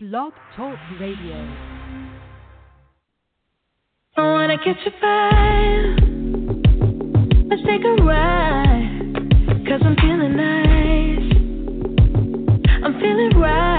Blog Talk Radio. I wanna catch a vibe. Let's take a ride. Cause I'm feeling nice. I'm feeling right.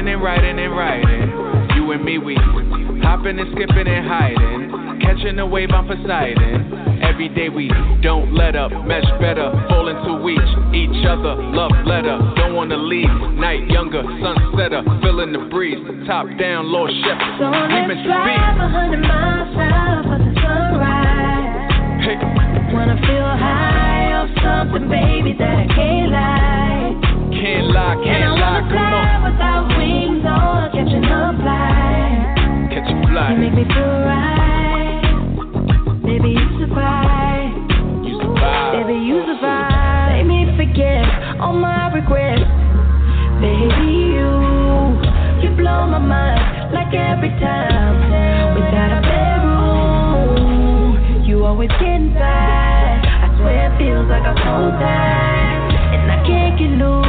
Writing and writing and writing. You and me, we hopping and skipping and hiding, catching a wave on Poseidon. Every day we don't let up, mesh better, fall into each each other. Love letter, don't wanna leave. Night younger, sunsetter, feeling the breeze. Top down, Lord Shepherd, So let's drive hundred miles south of the sunrise. Hey. Wanna feel high off something, baby, that I can't lie. Can't lie, I can't lie, come fly on. without wings or catching a flight. Catch a You fly. make me feel right, baby, you survive. You survive. Baby, you survive. Make me forget all my regrets. Baby, you, you blow my mind like every time. Without a bedroom, you always get inside. I swear it feels like I'm so tired. And I can't get loose,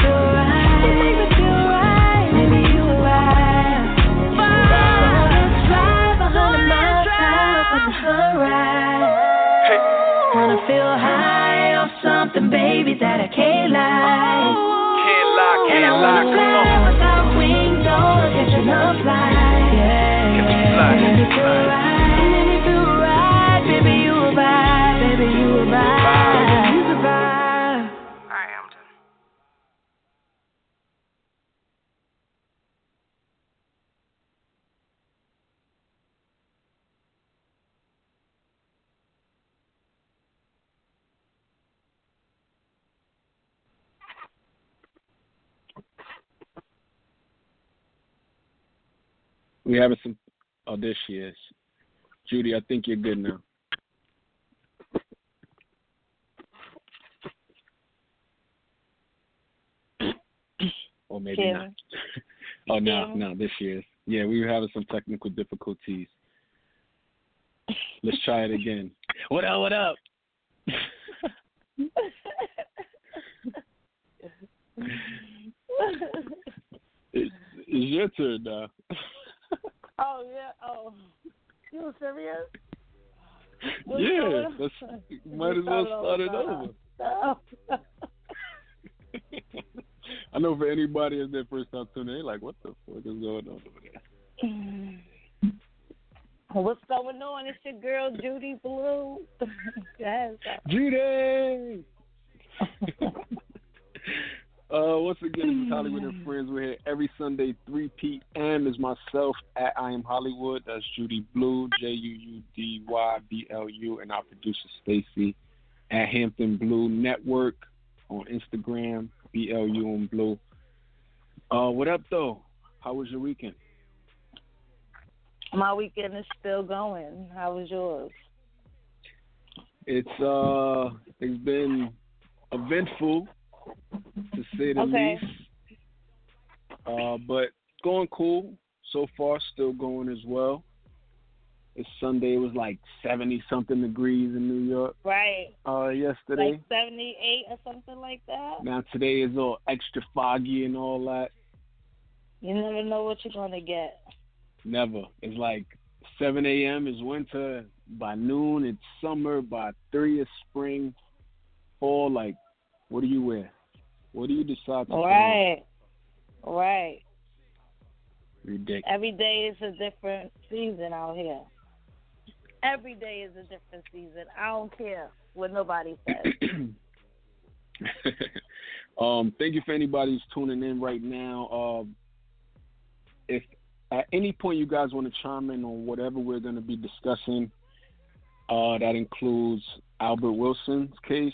baby, that I can't lie. Can't lie, And I can't lie, wanna come fly on. without wings or catching a flight. Yeah, Catch a fly. You feel right. You make me feel right. Baby, you arrive. Baby, you arrive. We having some. Oh, there she is. Judy, I think you're good now. or maybe Kim. not. oh no, Kim. no, there she is. Yeah, we were having some technical difficulties. Let's try it again. What up? What up? It's, it's your turn now. Oh yeah. Oh, you serious? What's yeah, let's, might as well start it over. I know for anybody that's their first time tuning in, like, what the fuck is going on over there? What's going on? It's your girl Judy Blue. yes. Judy! Uh, once again, it's Holliewood and Friends. We're here every Sunday, 3 p.m. is myself at I Am HollieWood. That's Judy Blue, J U U D Y B L U, and our producer Stacy at Hampton Blue Network on Instagram, B L U and Blue. Uh, what up, though? How was your weekend? My weekend is still going. How was yours? It's uh, it's been eventful to say the Okay. least. Uh, but going cool so far. Still going as well. It's Sunday. It was like seventy something degrees in New York Right. uh, yesterday. Like 78 or something like that? now today is all extra foggy and all that. You never know what you're going to get. Never. It's like 7 a.m. is winter. By noon, it's summer. By 3 is spring. Fall, like, what do you wear? What do you decide to? Right. Right. Ridiculous. Every day is a different season out here. Every day is a different season. I don't care what nobody says. um, thank you for anybody who's tuning in right now. Um, if at any point you guys want to chime in on whatever we're going to be discussing, uh, that includes Albert Wilson's case,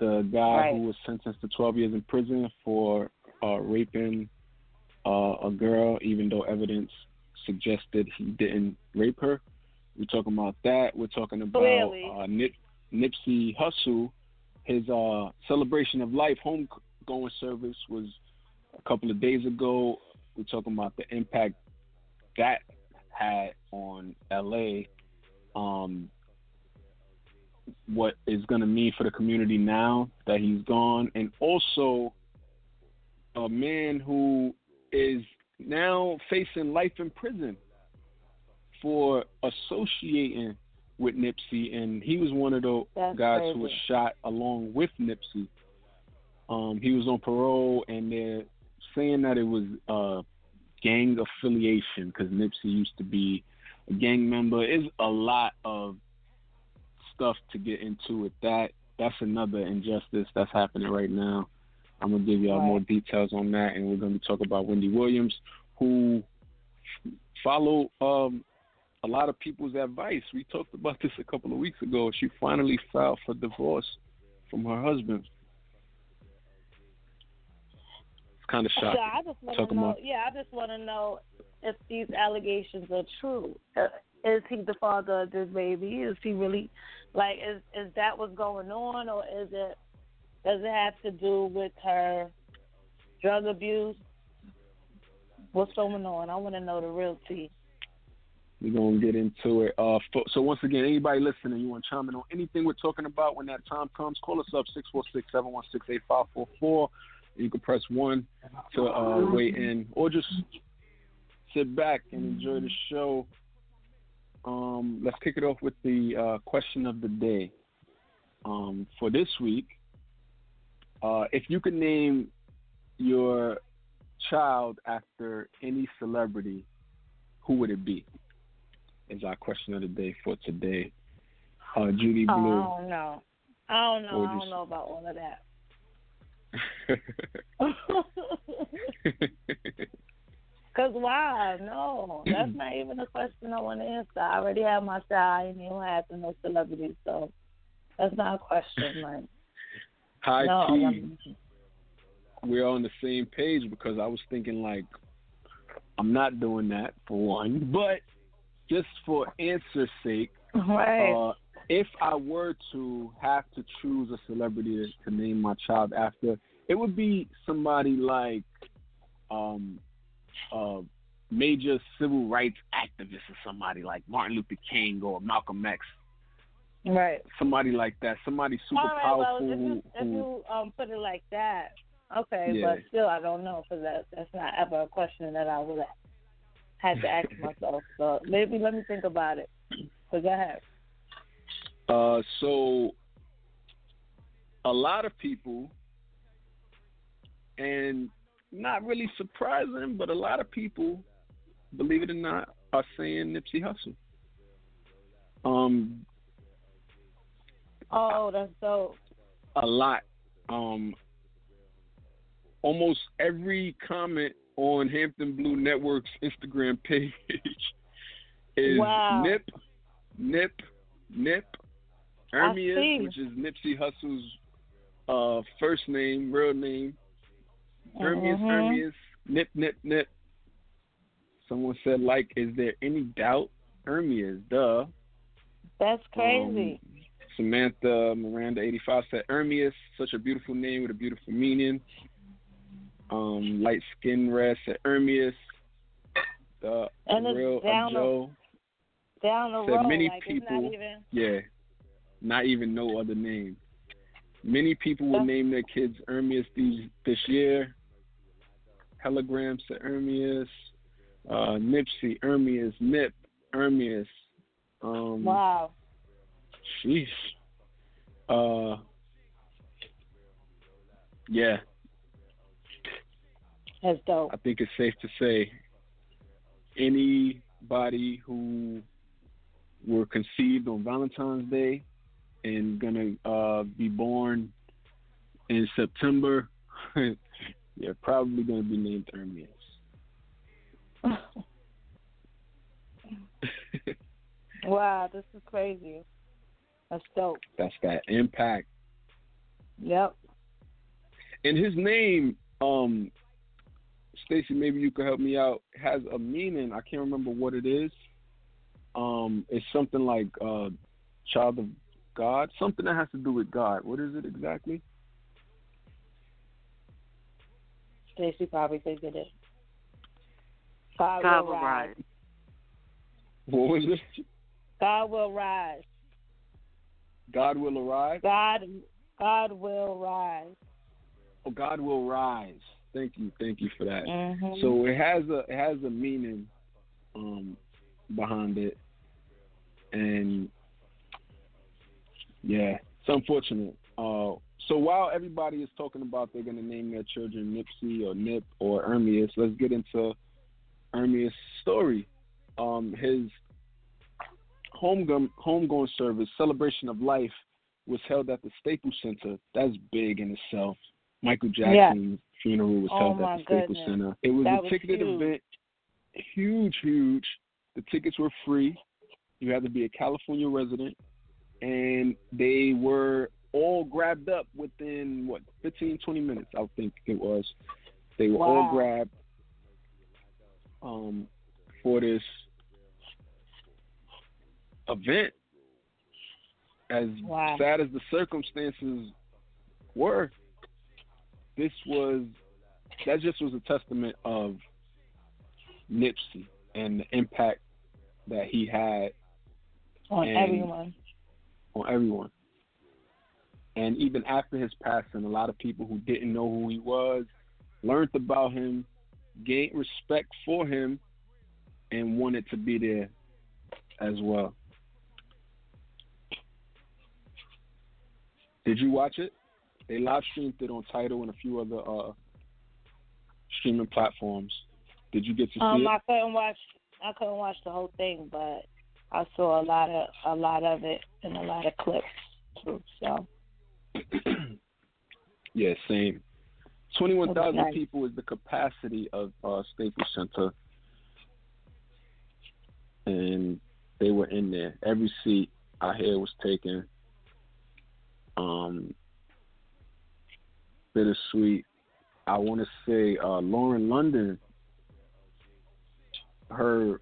the guy Right. who was sentenced to 12 years in prison for uh, raping uh, a girl, even though evidence suggested he didn't rape her. We're talking about that. We're talking about Clearly. uh, Nip, Nipsey Hussle. His uh, celebration of life homegoing service was a couple of days ago. We're talking about the impact that had on LA. Um, what is going to mean for the community now that he's gone, and also a man who is now facing life in prison for associating with Nipsey, and he was one of the That's guys crazy. who was shot along with Nipsey. Um, he was on parole, and they're saying that it was uh, gang affiliation because Nipsey used to be a gang member. Is a lot of stuff to get into with that. That's another injustice that's happening right now. I'm gonna give y'all Right. more details on that, and we're gonna be talking about Wendy Williams, who followed um, a lot of people's advice. We talked about this a couple of weeks ago. She finally filed for divorce from her husband. It's kind of So shocking. I just want to know. about- Yeah, I just want to know if these allegations are true. Uh, is he the father of this baby? Is he really like? Is is that what's going on, or is it? Does it have to do with her drug abuse? What's going on? I want to know the real tea. We're gonna get into it. Uh, so once again, anybody listening, you want to chime in on anything we're talking about when that time comes, call us up 646-716-8544. You can press one to uh, weigh in, or just sit back and enjoy the show. Um, let's kick it off with the uh, question of the day. Um, for this week, uh, if you could name your child after any celebrity, who would it be? Is our question of the day for today. Uh, Judy Oh, I Blue. don't know. I don't know. I don't know about all of that. Cause why? No, that's not even a question I want to answer. I already have my child. I ain't even have to no celebrities, so that's not a question. Like, High no, I'm- we're on the same page because I was thinking like, I'm not doing that for one, but just for answer's sake, right. uh, if I were to have to choose a celebrity to name my child after, it would be somebody like um, a major civil rights activist or somebody like Martin Luther King or Malcolm X. right. Somebody like that. Somebody super right. powerful. Well, if you if you um put it like that, okay. Yeah. But still, I don't know because that that's not ever a question that I would have had to ask myself. So maybe let me think about it. So go ahead. Uh, so a lot of people, and not really surprising, but a lot of people, believe it or not, are saying Nipsey Hussle. Um, Oh, that's dope. a lot. Um, almost every comment on Hampton Blue Network's Instagram page is Wow. Nip, Nip, Nip, I Ermias, which is Nipsey Hussle's uh, first name, real name. Ermias, Mhm. Ermias, Nip, Nip, Nip. Someone said, like, is there any doubt? Ermias, duh. That's crazy. Um, Samantha Miranda eighty five said Ermias, such a beautiful name with a beautiful meaning. Um, light skin red said Ermias. The And it's real down the- Joe, Down the said road, many like people- not even. yeah, not even no other name. Many people will name their kids Ermias these this year. Telegram to Ermias. Uh, Nipsey, Ermias, Nip, Ermias. Um, Wow. Sheesh. Uh, yeah, That's dope. I think it's safe to say anybody who were conceived on Valentine's Day and gonna uh, be born in September, you're probably gonna be named Ermias. wow, this is crazy. That's dope. That's that impact. Yep. And his name, um, Stacy, maybe you could help me out. Has a meaning. I can't remember what it is. Um, it's something like uh, child of God. Something that has to do with God. What is it exactly? Stacy probably figured it. God, God will will rise. rise. What was it? God will rise. God will arrive. God, God will rise. Oh, God will rise. Thank you, thank you for that. Mhm. So it has a it has a meaning um, behind it, and yeah, it's unfortunate. Uh, so while everybody is talking about they're going to name their children Nipsey or Nip or Ermias, let's get into Ermias' story. Um, his homegoing homegoing service, celebration of life, was held at the Staples Center. That's big in itself. Michael Yeah. Jackson's funeral was Oh, held my at the Staples goodness. Center. It was That a ticketed huge. event, huge, huge. The tickets were free. You had to be a California resident, and they were all grabbed up within what 15, 20 minutes. I think it was. They were all grabbed um, for this event. As Wow. sad as the circumstances were, this was that just was a testament of Nipsey and the impact that he had On everyone. on everyone. And even after his passing, a lot of people who didn't know who he was learned about him, gained respect for him, and wanted to be there as well. Did you watch it? They live streamed it on Tidal and a few other uh, streaming platforms. Did you get to see Um, it? I couldn't watch. I couldn't watch the whole thing, but I saw a lot of a lot of it and a lot of clips too. So yeah, same. Twenty-one thousand people is the capacity of uh, Staples Center, and they were in there. Every seat I hear was taken. Um, bittersweet. I want to say uh, Lauren London. Her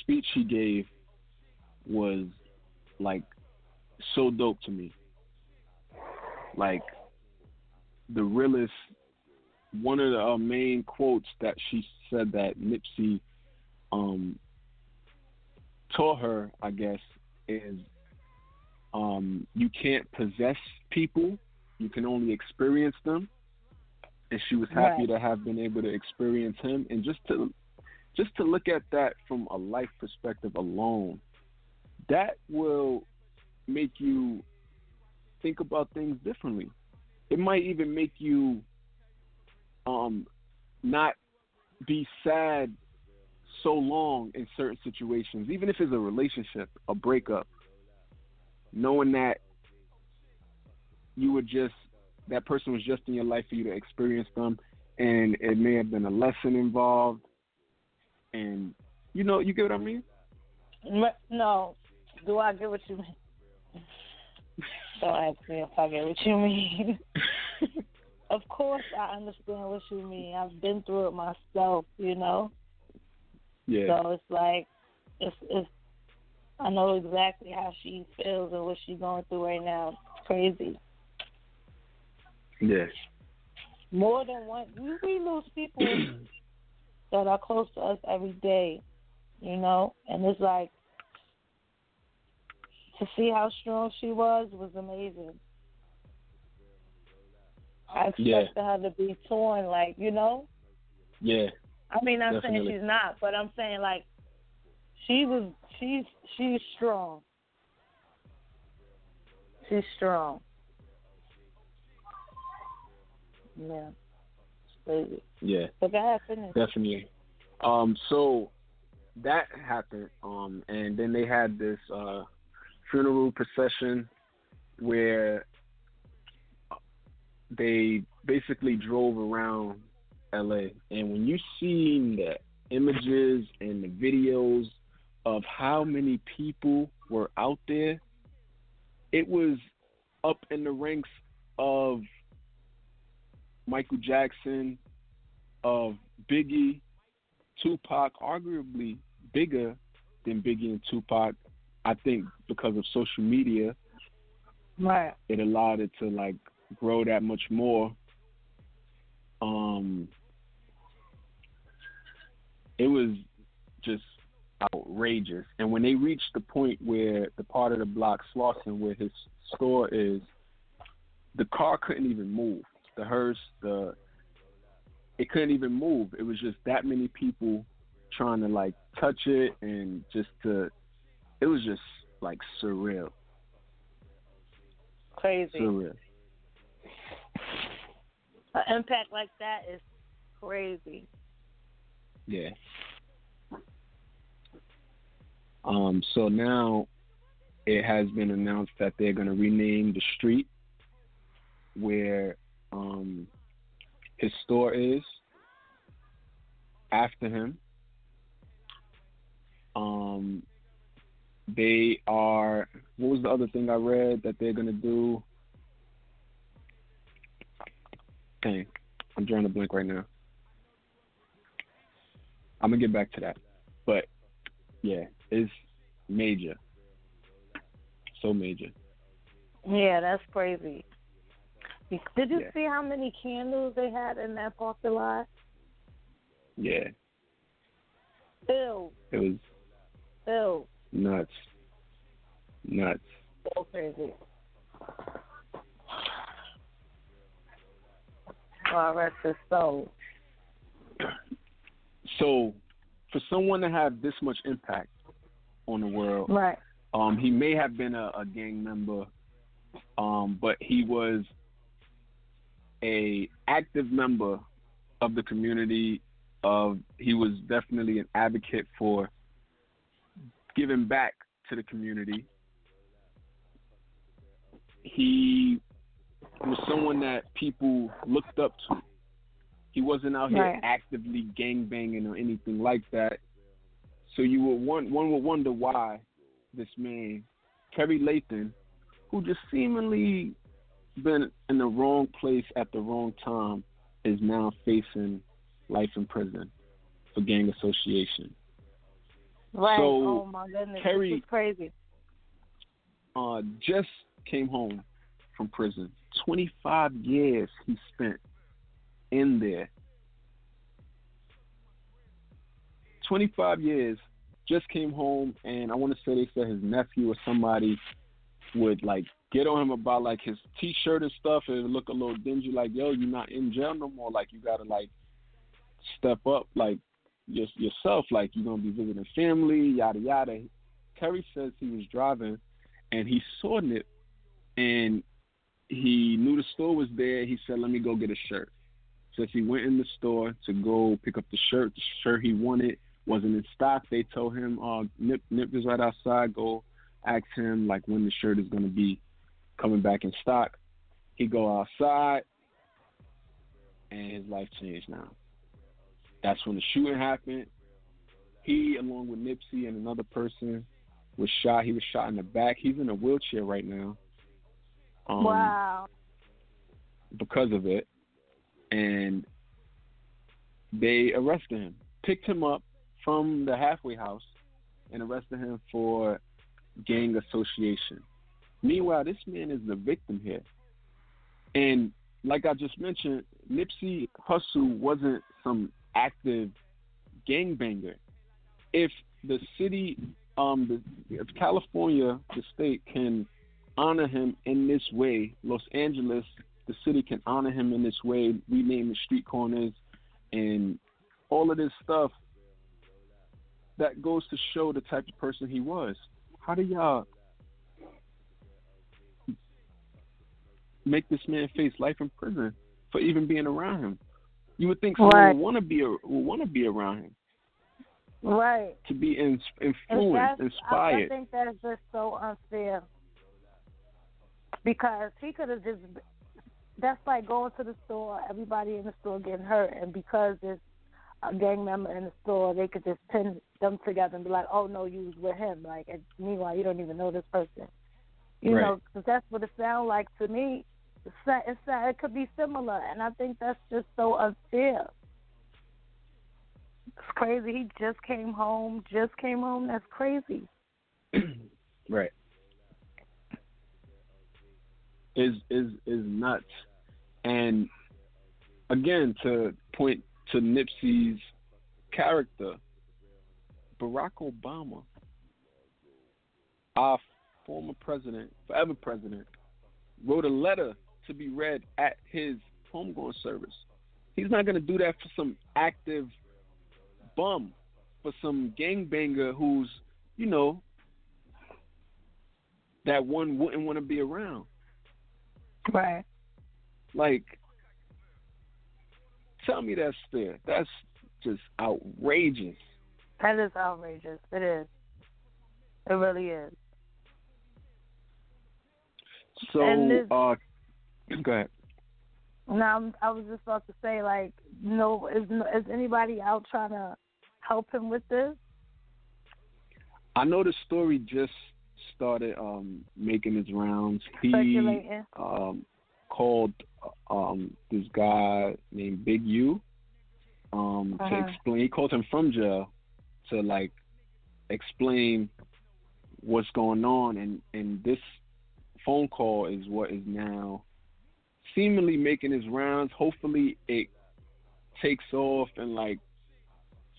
speech she gave was like so dope to me. Like the realest. One of the uh, main quotes that she said that Nipsey um, taught her, I guess, is um, you can't possess people; you can only experience them. And she was happy Right. to have been able to experience him, and just to just to look at that from a life perspective alone, that will make you think about things differently. It might even make you um not be sad so long in certain situations, even if it's a relationship, a breakup, knowing that you were just that person was just in your life for you to experience them and it may have been a lesson involved and you know you get what I mean? No, do I get what you mean? Don't ask me if I get what you mean. of course, I understand what you mean. I've been through it myself, you know. Yeah. So it's like, it's it's. I know exactly how she feels and what she's going through right now. It's crazy. Yes. More than one, we, we lose people that are close to us every day, you know. And it's like to see how strong she was was amazing. I expected Yeah. her to be torn, like you know. Yeah. I mean, I'm Definitely. saying she's not, but I'm saying like she was. She's she's strong. She's strong. Yeah. Yeah. But go ahead, finish. Definitely. Um, so that happened, um, and then they had this uh, funeral procession where they basically drove around LA, and when you see the images and the videos of how many people were out there, it was up in the ranks of Michael Jackson, of Biggie, Tupac, arguably bigger than Biggie and Tupac. I think because of social media, Right. it allowed it to like grow that much more. Um, it was just outrageous. And when they reached the point where the part of the block Slauson where his store is, the car couldn't even move. The hearse, the it couldn't even move. It was just that many people trying to like touch it and just to it was just like surreal. Crazy. Surreal. An impact like that is crazy. Yeah. Um, so now it has been announced that they're going to rename the street where um, his store is after him. Um, they are. What was the other thing I read that they're going to do? Dang, I'm drawing a blank right now. I'm gonna get back to that. But yeah, it's major. So major. Yeah, that's crazy. Did you Yeah. see how many candles they had in that parking lot? Yeah. Ew, It was ew, nuts. Nuts. so crazy. God rest his soul. So for someone to have this much impact on the world, Right. um, he may have been a, a gang member, um, but he was a active member of the community. Of he was definitely an advocate for giving back to the community. He was someone that people looked up to. He wasn't out here Right. actively gang banging or anything like that. So you would one one would wonder why this man, Kerry Lathan, who just seemingly been in the wrong place at the wrong time, is now facing life in prison for gang association. Right. So, oh my goodness. Kerry- this is crazy. Uh, just came home from prison. 25 years he spent in there. 25 years, just came home, and I want to say they said his nephew or somebody would like get on him about like his T-shirt and stuff, and it look a little dingy. Like, yo, you're not in jail no more. Like, you gotta like step up, like your, yourself. Like, you're gonna be visiting family, yada yada. Kerry says he was driving, and he saw Nip, and he knew the store was there. He said, "Let me go get a shirt." Says he went in the store to go pick up the shirt. The shirt he wanted wasn't in stock. They told him, uh, Nip, Nip is right outside. Go ask him like when the shirt is gonna be coming back in stock. He go outside, and his life changed now. That's when the shooting happened. He, along with Nipsey and another person, was shot. He was shot in the back. He's in a wheelchair right now. Um, wow. because of it, and they arrested him, picked him up from the halfway house, and arrested him for gang association. Meanwhile, this man is the victim here, and like I just mentioned, Nipsey Hussle wasn't some active gangbanger. If the city, um, the, if California, the state can honor him in this way, Los Angeles, the city can honor him in this way, rename the street corners and all of this stuff. That goes to show the type of person he was. How do y'all make this man face life in prison for even being around him? You would think someone Right. would want to be would want to be around him. Right. to be in, influenced, inspired. I, I think that's just so unfair. Because he could have just. That's like going to the store, everybody in the store getting hurt, and because there's a gang member in the store, they could just pin them together and be like, "Oh no, you was with him." Like, and meanwhile, you don't even know this person. You Right. know, 'cause that's what it sounds like to me. It's, sa- it could be similar, and I think that's just so unfair. It's crazy. He just came home. Just came home. That's crazy. right. Is is is nuts. And again, to point to Nipsey's character, Barack Obama, our former president, forever president, wrote a letter to be read at his homegoing service. He's not going to do that for some active bum, for some gangbanger who's, you know, that one wouldn't want to be around. Right. Like, tell me that's fair. That's just outrageous. That is outrageous. It is. It really is. So, And this- uh, go ahead. Now, I'm, was just about to say, like, no, is is anybody out trying to help him with this? I know the story just started um, making its rounds. He um, called um, this guy named Big U um, Uh-huh. to explain. He called him from jail to like explain what's going on, and and this phone call is what is now seemingly making his rounds. Hopefully, it takes off and like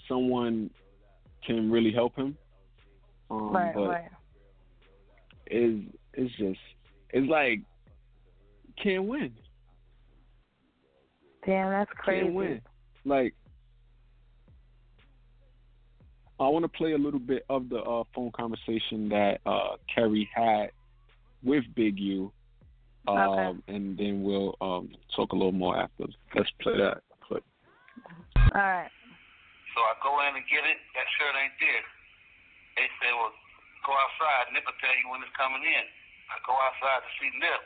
someone can really help him. Um, right, but right. is it's just it's like can't win. Damn, that's crazy. Can't win. Like I want to play a little bit of the uh, phone conversation that uh, Kerry had with Big U, um, Okay. and then we'll um, talk a little more after. Let's play that clip. All right. So I go in and get it. That shirt ain't there. They say, well, go outside. Nip will tell you when it's coming in. I go outside to see Nip,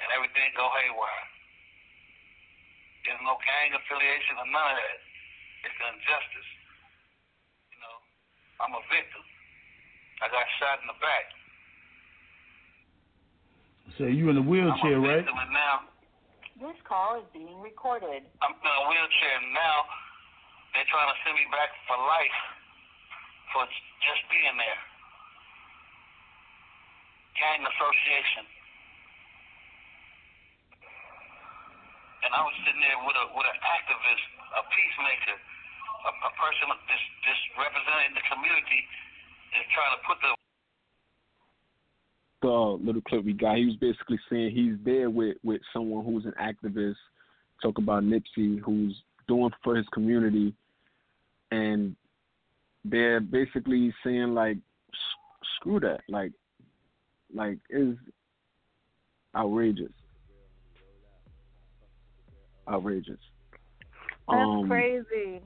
and everything go haywire. There's no gang affiliation or none of that. It's the injustice. You know, I'm a victim. I got shot in the back. So you in a wheelchair, I'm right? victim, now This call is being recorded. I'm in a wheelchair now. They're trying to send me back for life for just being there. Gang association. And I was sitting there with a with an activist, a peacemaker, a, a person just just representing the community and trying to put the The uh, little clip we got, he was basically saying he's there with with someone who's an activist, talk about Nipsey, who's doing for his community, and they're basically saying like, screw that, like, like is outrageous, outrageous. That's um, crazy.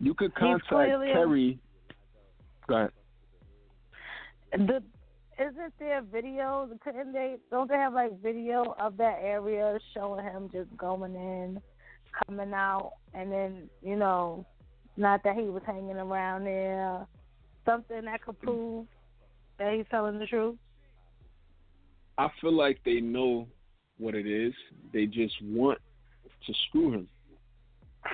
You could contact Kerry. Go ahead. The isn't there video? Couldn't they? Don't they have like video of that area showing him just going in, coming out, and then you know, not that he was hanging around there. Something that could prove that he's telling the truth. I feel like they know what it is. They just want to screw him.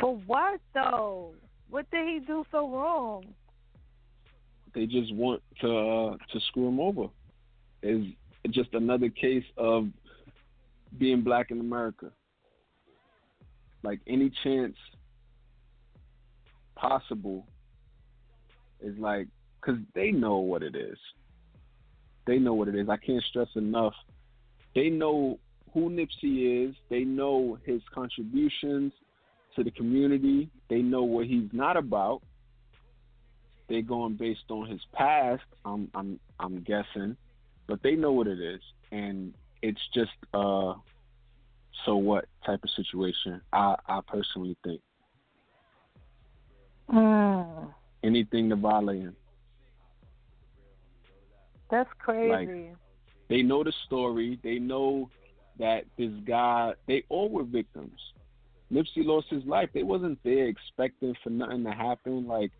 For what though? What did he do so wrong? They just want to uh, to screw him over. Is just another case of being black in America. Like any chance possible is like because they know what it is. They know what it is. I can't stress enough. They know who Nipsey is. They know his contributions to the community. They know what he's not about. They're going based on his past. I'm I'm I'm guessing, but they know what it is, and it's just uh, so what type of situation. I I personally think. Mm. anything to violate him. That's crazy. They know the story. They know that this guy. They all were victims. Nipsey lost his life. They wasn't there expecting for nothing to happen. Like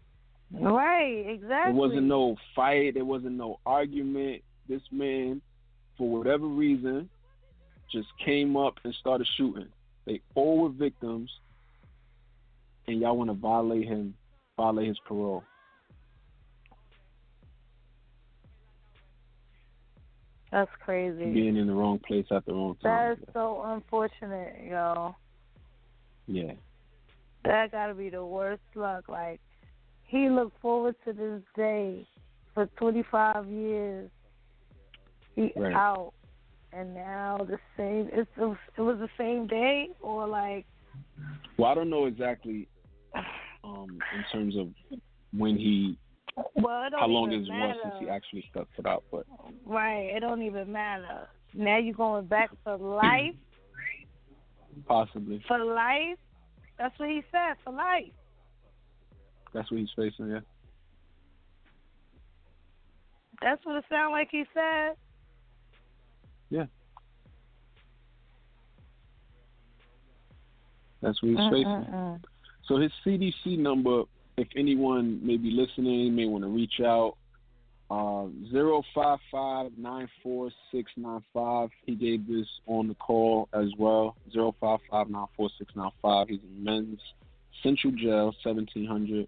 right, exactly. there wasn't no fight. There wasn't no argument. This man, for whatever reason, just came up and started shooting. They all were victims, and y'all want to violate him, violate his parole. That's crazy. Being in the wrong place at the wrong time. That is so unfortunate, yo. Yeah. That gotta be the worst luck. Like he looked forward to this day for twenty five years. He Right. out, and now the same. It's it was, the same day, or like Well, I don't know exactly um, in terms of when he, well, how long it was since he actually stuck it out, but Right, it don't even matter. Now you're going back for life. possibly For life. That's what he said. For life. That's what he's facing. Yeah. That's what it sounded like he said. Yeah. That's what he's mm, mm, facing. Mm-mm-mm. So his CDC number, if anyone may be listening, may want to reach out, uh, zero five five nine four six nine five. He gave this on the call as well. Zero five five nine four six nine five. He's in men's central jail, seventeen hundred,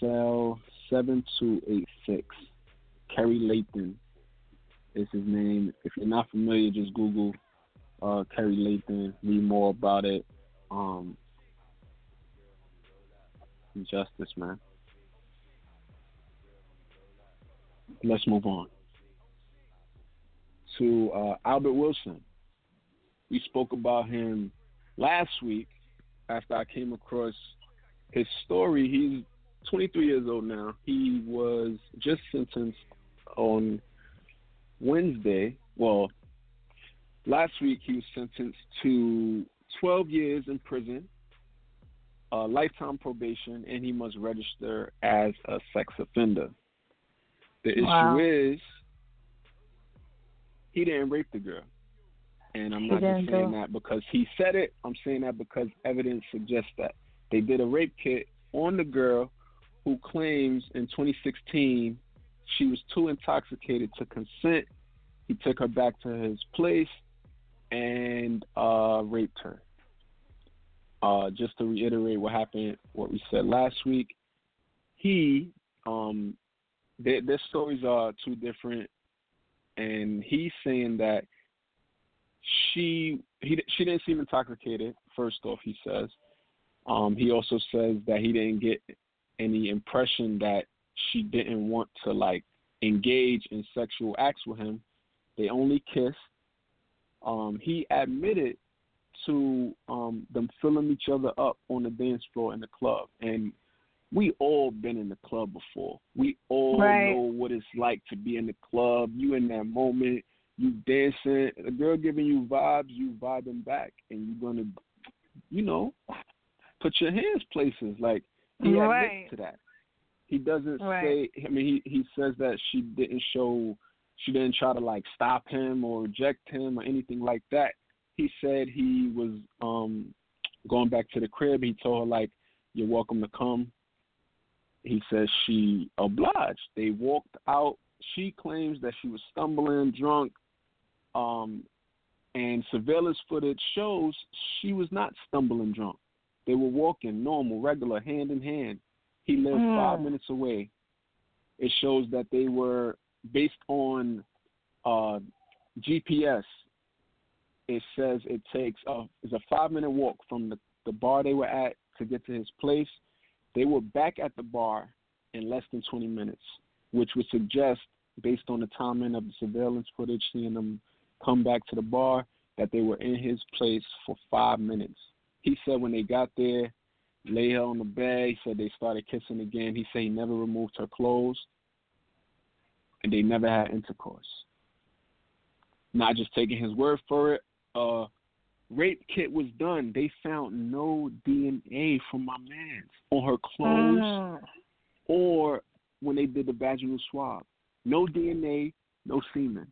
cell seven two eight six. Kerry Lathan is his name. If you're not familiar, just Google uh, Kerry Lathan. Read more about it. Um, justice, man. Let's move on to uh, Albert Wilson. We spoke about him last week after I came across his story. He's 23 years old now. He was just sentenced on Wednesday. Well, last week he was sentenced to 12 years in prison, uh, lifetime probation, and he must register as a sex offender. The issue Wow. is he didn't rape the girl. And I'm not just saying do- that because he said it. I'm saying that because evidence suggests that. They did a rape kit on the girl who claims in 2016 she was too intoxicated to consent. He took her back to his place and uh, raped her. Uh, just to reiterate what happened, what we said last week, he, um, their, their stories are too different, and he's saying that she he she didn't seem intoxicated. First off, he says. Um, he also says that he didn't get any impression that she didn't want to like engage in sexual acts with him. They only kissed. Um, he admitted to um, them filling each other up on the dance floor in the club, and we all been in the club before. We all Right. know what it's like to be in the club. You in that moment, you dancing, a girl giving you vibes, you vibing back, and you're gonna, you know, put your hands places. Like he Right. admits to that. He doesn't Right. say. I mean, he he says that she didn't show, she didn't try to like stop him or reject him or anything like that. He said he was um going back to the crib. He told her like, "You're welcome to come." He says she obliged. They walked out. She claims that she was stumbling, drunk, um, and surveillance footage shows she was not stumbling drunk. They were walking normal, regular, hand in hand. He lived Mm. five minutes away. It shows that they were based on uh, GPS. It says it takes a it's a five minute walk from the, the bar they were at to get to his place. They were back at the bar in less than 20 minutes, which would suggest, based on the timing of the surveillance footage, seeing them come back to the bar, that they were in his place for five minutes. He said when they got there, lay her on the bed. He said they started kissing again. He said he never removed her clothes, and they never had intercourse. Not just taking his word for it. Uh, rape kit was done. They found no DNA from my man's on her clothes, Mm. or when they did the vaginal swab. No DNA, no semen.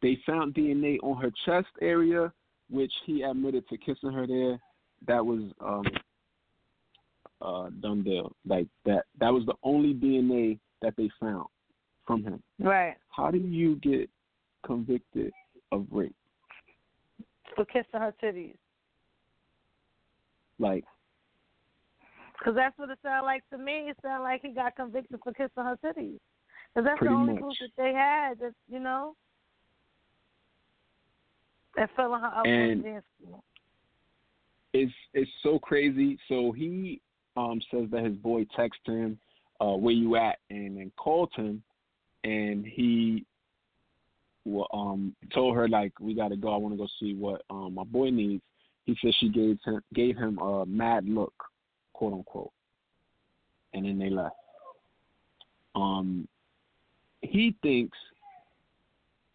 They found DNA on her chest area, which he admitted to kissing her there. That was um uh done deal. Like that that was the only DNA that they found from him. Right. How do you get convicted of rape? For kissing her titties. Like Because that's what it sounded like to me. It sounded like he got convicted for kissing her titties. Because that's the only much. proof that they had that, you know, that filling her up And- dance floor. it's it's so crazy. So he um says that his boy texted him, uh, where you at and then called him and he well, um told her like we gotta go, I wanna go see what um my boy needs. He said she gave him gave him a mad look, quote unquote. And then they left. Um he thinks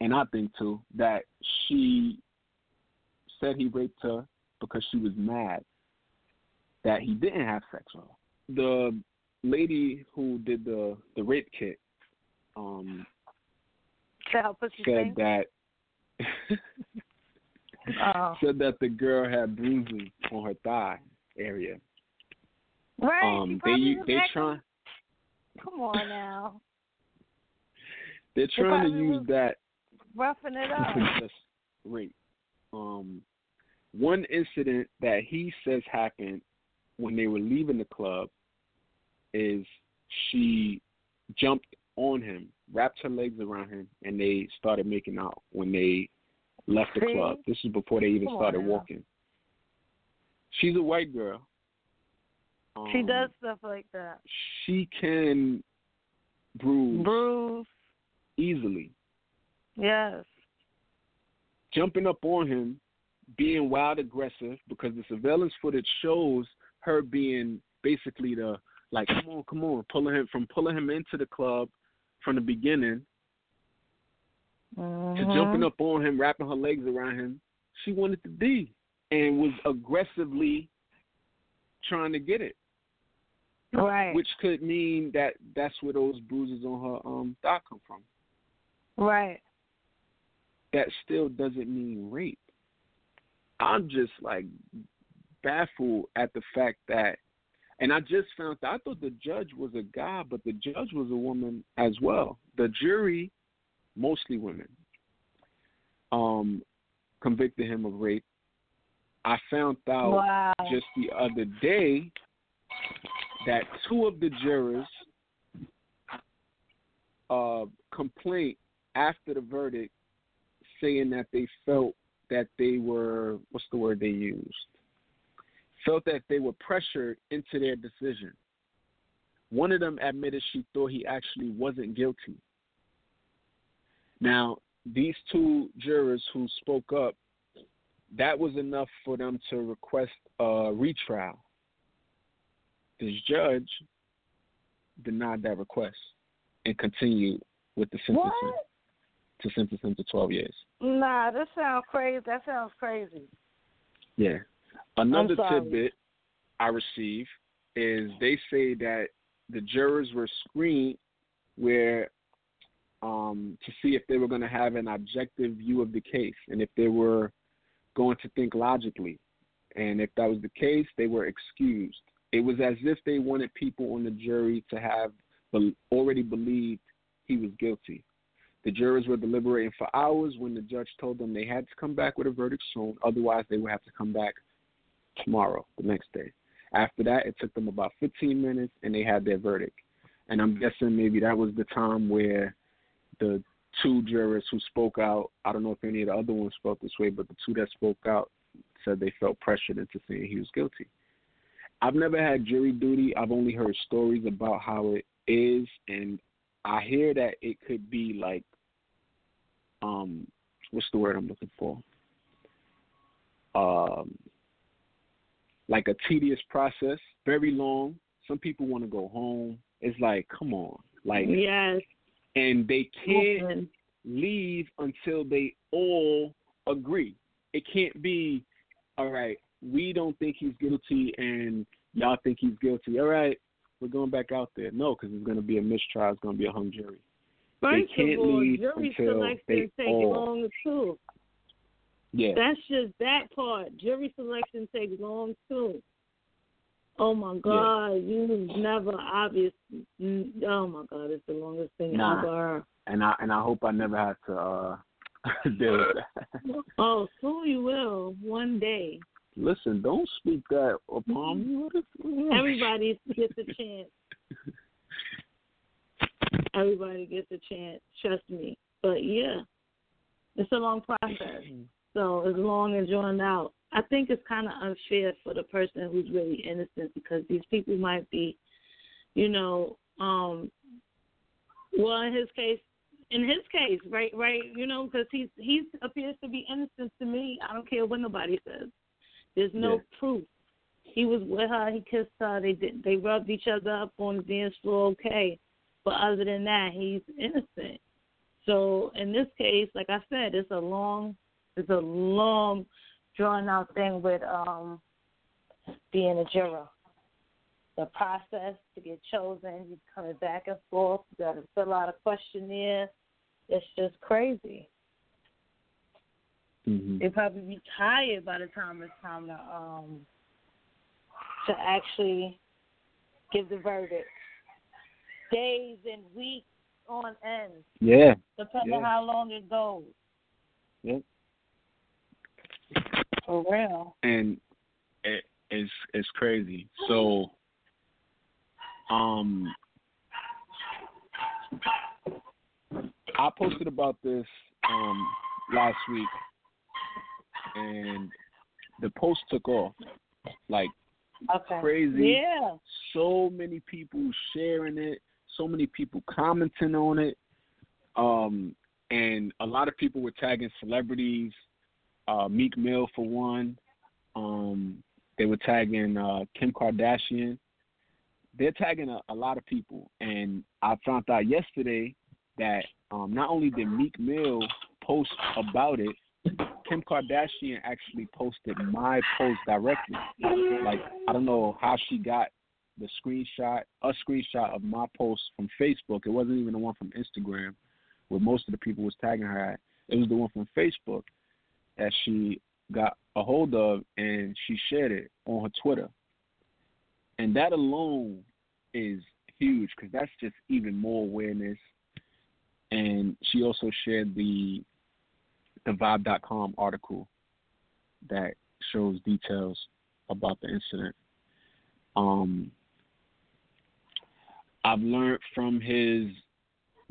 and I think too, that she said he raped her because she was mad that he didn't have sex with her. The lady who did the the rape kit um To help pussy said that Oh. said that the girl had bruises on her thigh area. Right. Um they probably u- was they trying Come on now. they're trying to use that Roughing it up. just rape. Um one incident that he says happened when they were leaving the club is she jumped on him, wrapped her legs around him, and they started making out when they left the club. This is before they even started walking. She's a white girl. she Um, does stuff like that. She can bruise Bruise. easily. Yes. jumping up on him, being wild aggressive because the surveillance footage shows her being basically the like, come on, come on, pulling him from pulling him into the club from the beginning to Mhm. jumping up on him, wrapping her legs around him. She wanted to be and was aggressively trying to get it, Right. which could mean that that's where those bruises on her um thigh come from. right. that still doesn't mean rape. I'm just like baffled at the fact that, and I just found I thought the judge was a guy, but the judge was a woman as well. The jury, mostly women, um, convicted him of rape. I found out wow. just the other day that two of the jurors uh, complained after the verdict saying that they felt that they were what's the word they used felt that they were pressured into their decision one of them admitted she thought he actually wasn't guilty now these two jurors who spoke up that was enough for them to request a retrial this judge denied that request and continued with the sentencing What? to sentence him to 12 years. Nah, that sounds crazy. That sounds crazy. Yeah. Another tidbit I received is they say that the jurors were screened where um, to see if they were going to have an objective view of the case and if they were going to think logically. And if that was the case, they were excused. It was as if they wanted people on the jury to have already believed he was guilty. The jurors were deliberating for hours when the judge told them they had to come back with a verdict soon, otherwise they would have to come back tomorrow, the next day. After that, it took them about 15 minutes, and they had their verdict. And I'm guessing maybe that was the time where the two jurors who spoke out, I don't know if any of the other ones spoke this way, but the two that spoke out said they felt pressured into saying he was guilty. I've never had jury duty. I've only heard stories about how it is, and I hear that it could be like, um, what's the word I'm looking for? Um, like a tedious process, very long. Some people want to go home. It's like, come on, like, Yes. and they can't leave until they all agree. It can't be, all right, we don't think he's guilty and y'all think he's guilty. All right, we're going back out there. No, because it's going to be a mistrial. It's going to be a hung jury. First they can't of all, leave jury selection takes long too. Yeah. That's just that part. Jury selection takes long too. Oh my God, you never obvious. Oh my God, it's the longest thing Nah. ever. and I and I hope I never have to uh deal with that. Oh, soon you will one day. Listen, don't speak that upon me. Everybody gets a chance. Everybody gets a chance. Trust me. But yeah, it's a long process. So as long as drawn out, I think it's kind of unfair for the person who's really innocent because these people might be, you know, um, well in his case, in his case, right, right, you know, because he's he's appears to be innocent to me. I don't care what nobody says. There's no Yeah. proof. He was with her. He kissed her. They did. They rubbed each other up on the dance floor. Okay, but other than that, he's innocent. So in this case, like I said, it's a long, it's a long, drawn out thing with um being a juror. The process to get chosen, you coming back and forth. You got to fill out a questionnaire. It's just crazy. Mhm. They probably be tired by the time it's time to um to actually give the verdict. Days and weeks on end, Yeah. depending Yeah. on how long it goes. Yep. For real. and it, it's it's crazy. So, um, I posted about this um last week, and the post took off like Okay. crazy. Yeah. So many people sharing it, so many people commenting on it, um, and a lot of people were tagging celebrities. Uh, Meek Mill for one. Um, they were tagging uh, Kim Kardashian. They're tagging a, a lot of people, and I found out yesterday that um, not only did Meek Mill post about it, Kim Kardashian actually posted my post directly. Like I don't know how she got the screenshot, a screenshot of my post from Facebook. It wasn't even the one from Instagram, where most of the people was tagging her at. It was the one from Facebook that she got a hold of and she shared it on her Twitter. And that alone is huge because that's just even more awareness. And she also shared the the Vibe.com article that shows details about the incident. Um, I've learned from his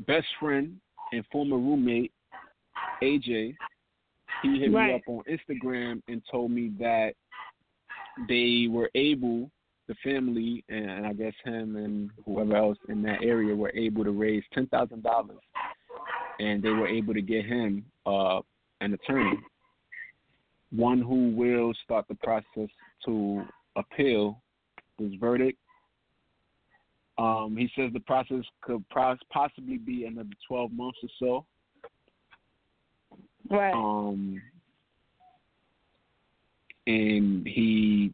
best friend and former roommate, AJ. He hit me up on Instagram and told me that they were able, the family, and I guess him and whoever else in that area were able to raise ten thousand dollars, and they were able to get him uh, an attorney, one who will start the process to appeal this verdict. Um, he says the process could pos- possibly be another 12 months or so. Right. Um, and he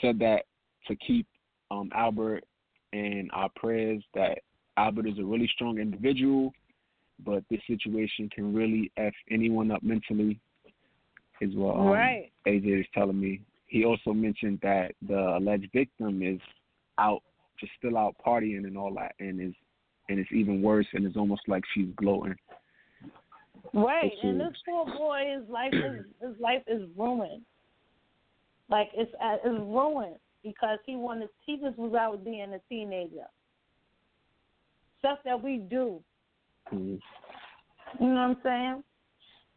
said that to keep um, Albert in our prayers, that Albert is a really strong individual, but this situation can really F anyone up mentally, is what um, Right. AJ is telling me. He also mentioned that the alleged victim is out, just still out partying and all that, and is and it's even worse, and it's almost like she's gloating. Right, and this poor boy, his life is his life is ruined. Like it's uh, it's ruined because he wanted he just was out being a teenager. Stuff that we do, Mhm. you know what I'm saying?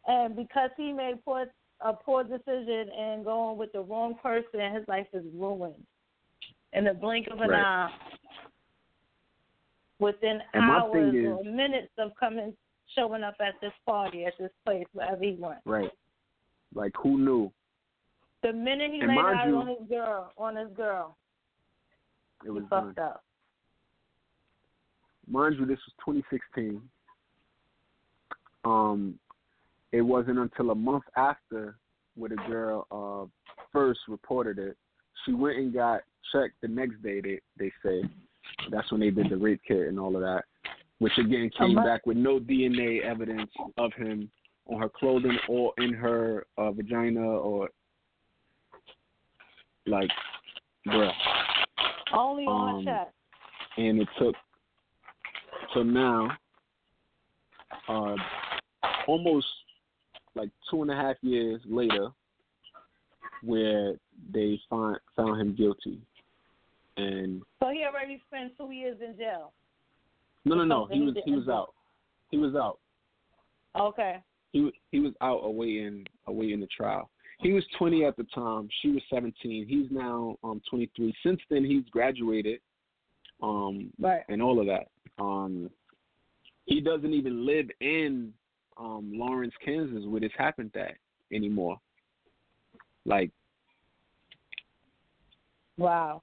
And because he made poor a poor decision and going with the wrong person, his life is ruined in the blink of an Right. eye. Within And hours is- or minutes of coming, showing up at this party at this place wherever he went. Right. Like who knew? The minute he And laid eyes on his girl, on his girl, It he was fucked done. up. Mind you, this was 2016. Um, it wasn't until a month after where the girl uh, first reported it. She went and got checked the next day, they they say that's when they did the rape kit and all of that, which again came Uh-huh. back with no DNA evidence of him on her clothing or in her uh, vagina or like, bruh. Only on Um, check. And it took till now, uh, almost like two and a half years later, where they find found him guilty. And So he already spent two years in jail. no, no, no, he was he was out. He was out. Okay. He he was out awaiting awaiting the trial. He was 20 at the time. She was 17. He's now um 23. Since then, he's graduated, um, Right. and all of that. Um, he doesn't even live in um Lawrence, Kansas, where this happened at anymore. Like, Wow.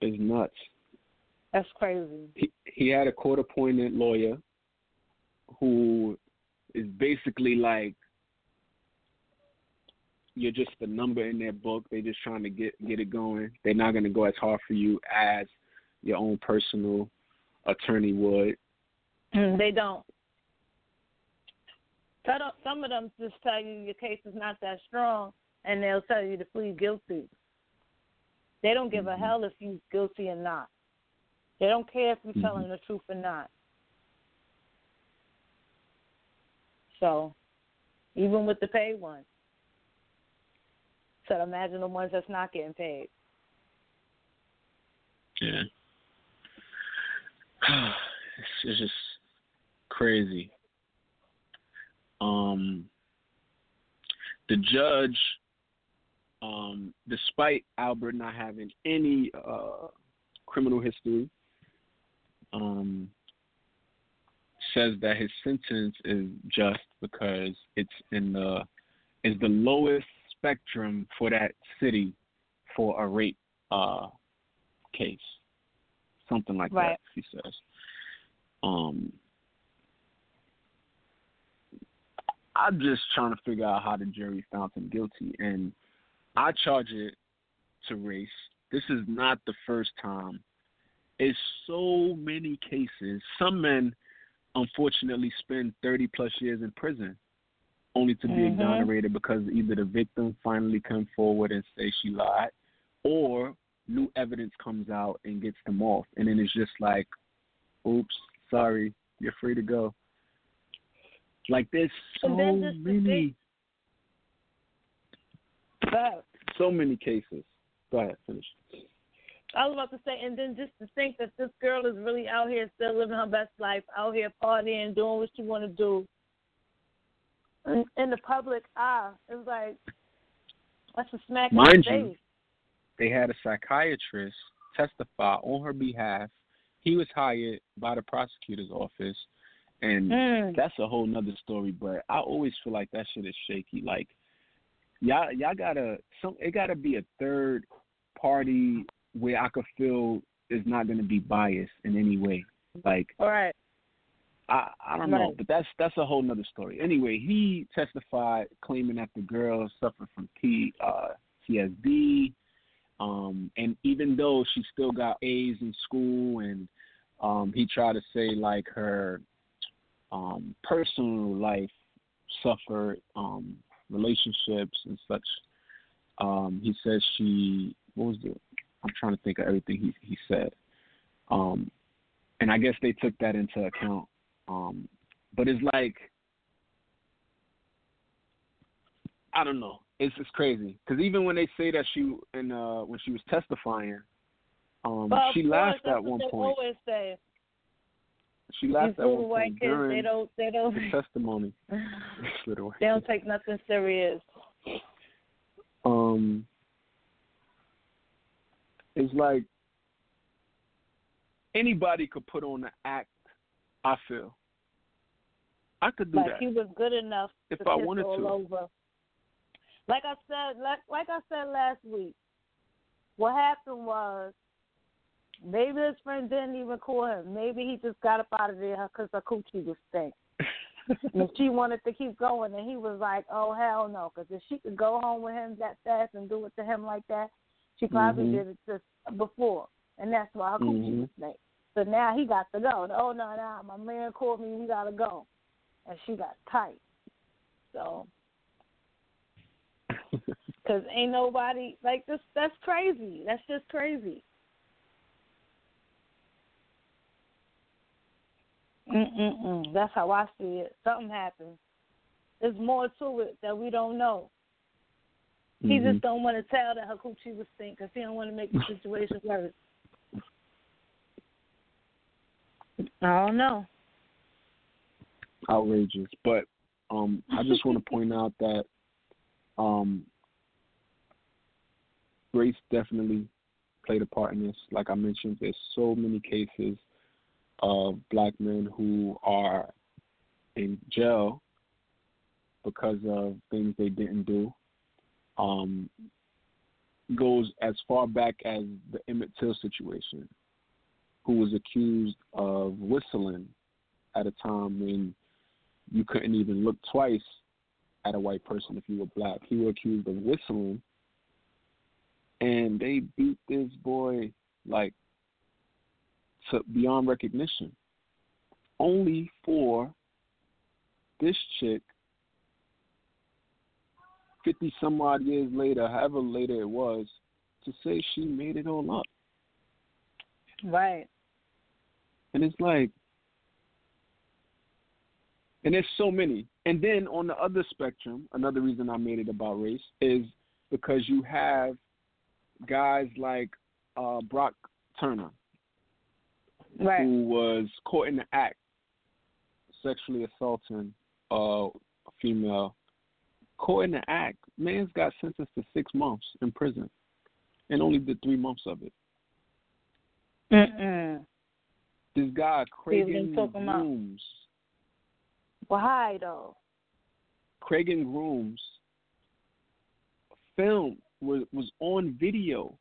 it's nuts. That's crazy. he, he had a court appointed lawyer who is basically like you're just a number in their book. They're just trying to get get it going. They're not going to go as hard for you as your own personal attorney would. Mm, they don't. Some of- Some of them just tell you your case is not that strong, and they'll tell you to plead guilty. They don't give a mm-hmm. hell if you're guilty or not. They don't care if you're telling mm-hmm. the truth or not. So, even with the paid ones. So imagine the ones that's not getting paid. Yeah. it's just crazy. Um, the judge, um, despite Albert not having any uh, criminal history, um, says that his sentence is just because it's in the is the lowest spectrum for that city for a rape uh, case, something like Right. that. He says. Um, I'm just trying to figure out how the jury found him guilty, and I charge it to race. This is not the first time. It's so many cases. Some men, unfortunately, spend 30 plus years in prison, only to be Mhm. exonerated because either the victim finally come forward and say she lied, or new evidence comes out and gets them off, and then it's just like, oops, sorry, you're free to go. Like there's so the many, so many cases. Go ahead, finish. I was about to say, and then just to think that this girl is really out here still living her best life, out here partying, doing what she want to do, in, in the public eye, it's like that's a smack in Mind the you, face. They had a psychiatrist testify on her behalf. He was hired by the prosecutor's office, and Mm. that's a whole nother story. But I always feel like that shit is shaky. Like y'all, y'all gotta some. It gotta be a third party where I could feel is not gonna be biased in any way. Like All right. I I don't know, but that's that's a whole nother story. Anyway, he testified claiming that the girl suffered from P uh TSD, um, and even though she still got A's in school, and um, he tried to say like her um personal life suffered, um, relationships and such. Um, he says she what was the I'm trying to think of everything he he said. Um, and I guess they took that into account. Um, but it's like I don't know. It's just crazy because even when they say that she and uh when she was testifying, um, she course, laughed at one point. Always say She laughed at one kids, during they don't, they don't, the testimony. They don't take nothing serious. um it's like anybody could put on the act i feel i could do Like that he was good enough If to I wanted all to. over. Like I said, like like I said last week, what happened was maybe his friend didn't even call him. Maybe he just got up out of there because the coochie was stink. and she wanted to keep going, and he was like, "Oh hell no!" Because if she could go home with him that fast and do it to him like that, she probably Mhm. did it just before, and that's why her coochie Mhm. was snake. So now he got to go. Oh no, no, my man called me. We gotta go, and she got tight. So, because ain't nobody like this. That's crazy. That's just crazy. Mm-mm-mm. That's how I see it. Something happened. There's more to it that we don't know. He Mhm. just don't want to tell that her coochie was stink because he don't want to make the situation worse. I don't know. outrageous. But um, I just want to point out that um, race definitely played a part in this. Like I mentioned, there's so many cases of black men who are in jail because of things they didn't do. Um, goes as far back as the Emmett Till situation, who was accused of whistling at a time when you couldn't even look twice at a white person if you were black. He was accused of whistling, and they beat this boy like to beyond recognition, only for this chick. Fifty some odd years later, however later it was, to say she made it all up. Right. And it's like, and there's so many. And then on the other spectrum, another reason I made it about race is because you have guys like uh, Brock Turner, Right. who was caught in the act sexually assaulting a female. Caught in the act, man's got sentenced to six months in prison, and only did three months of it. Mm-mm. This guy, Cragen about- Grooms, Why though? Cragen Grooms film was was on video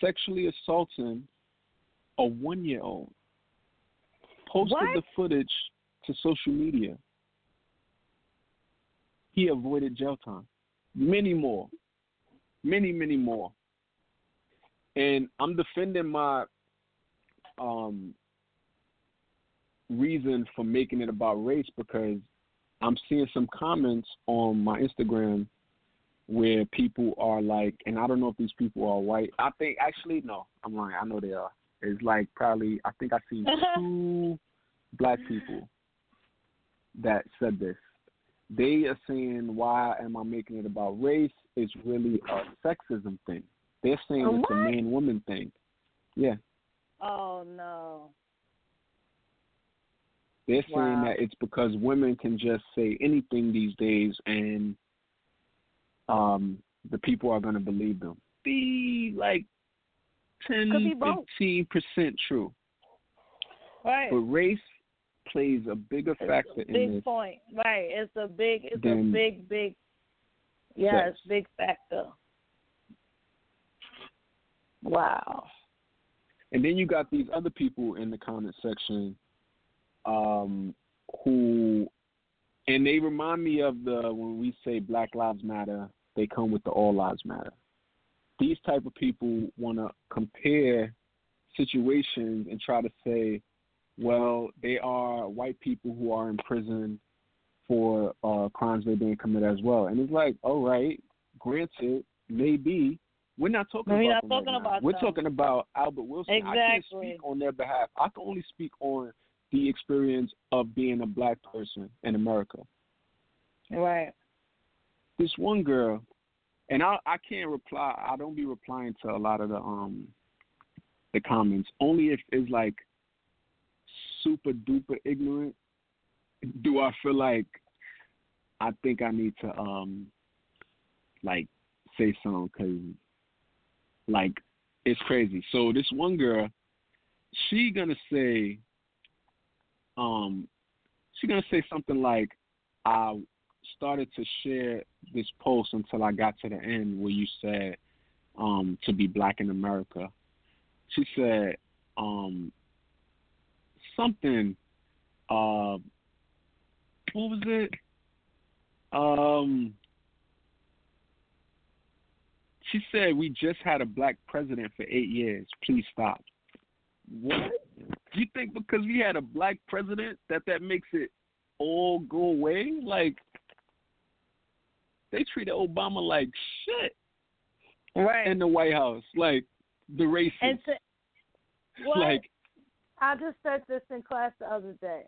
sexually assaulting a one year old. Posted What? the footage to social media. He avoided jail time. Many more. Many, many more. And I'm defending my um reason for making it about race because I'm seeing some comments on my Instagram where people are like, and I don't know if these people are white. I think actually no, I'm lying. I know they are. It's like probably I think I see two black people that said this. They are saying why am I making it about race? It's really a sexism thing. They're saying it's a man woman thing. Yeah. Oh no. They're saying Wow. that it's because women can just say anything these days and um the people are gonna believe them. Be like 10, Could be both. 15 percent true. Right. But race plays a bigger It's factor a in big this. point. Right. It's a big it's a big, big yes, sex. big factor. Wow. And then you got these other people in the comment section um, who, and they remind me of the when we say Black Lives Matter, they come with the All Lives Matter. These type of people want to compare situations and try to say, well, they are white people who are in prison for uh, crimes they didn't commit as well. And it's like, all right, granted, maybe. We're not talking We're about not right talking now. about We're talking about Albert Wilson. I can't speak on their behalf. I can only speak on the experience of being a black person in America. Right. This one girl, and I I can't reply. I don't be replying to a lot of the um the comments. Only if it's like super duper ignorant. Do I feel like I think I need to um like say something because like it's crazy. So this one girl, she gonna say, um, she gonna say something like, I started to share this post until I got to the end where you said, um, to be black in America. She said, um, something, uh, what was it? Um, she said we just had a black president for eight years. Please stop. What? You think because we had a black president that that makes it all go away? Like they treated Obama like shit Right. in the White House, like the racist. And to, what? like I just said this in class the other day.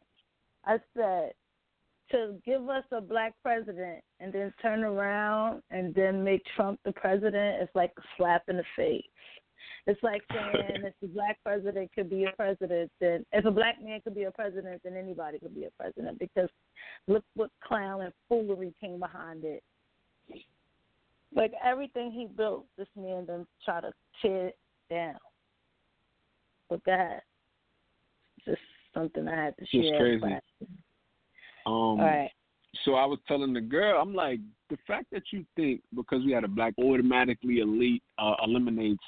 I said to give us a black president and then turn around and then make Trump the president is like a slap in the face. It's like saying if the black president could be a president, then if a black man could be a president, then anybody could be a president because look what clown and foolery came behind it. Like everything he built, this man done try to tear it down. But that just something I had to share. crazy. But, um all right. so I was telling the girl, I'm like, the fact that you think because we had a black automatically elite uh, eliminates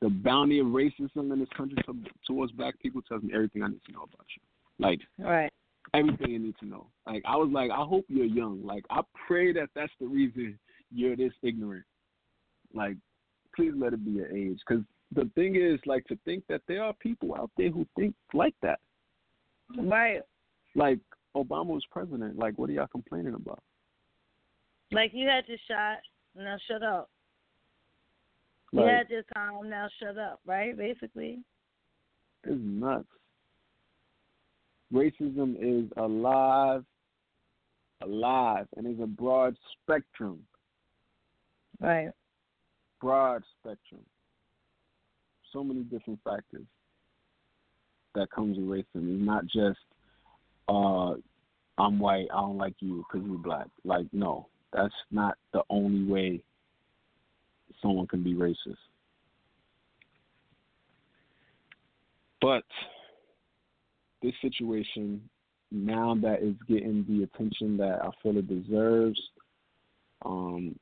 the bounty of racism in this country to, towards black people tells me everything I need to know about you. Like All right. Everything you need to know. Like I was like, I hope you're young. Like I pray that that's the reason you're this ignorant. Like, please let it be your age. Because the thing is, like, to think that there are people out there who think like that. Right. Like Obama was president. Like, what are y'all complaining about? Like you had your shot, now shut up. You Like, had your time, now shut up, right? Basically. It's nuts. Racism is alive, alive, and is a broad spectrum. Right. Broad spectrum. So many different factors that comes with racism. It's not just uh, I'm white, I don't like you because you're black. Like, no, that's not the only way someone can be racist. But this situation, now that it's getting the attention that I feel it deserves, um,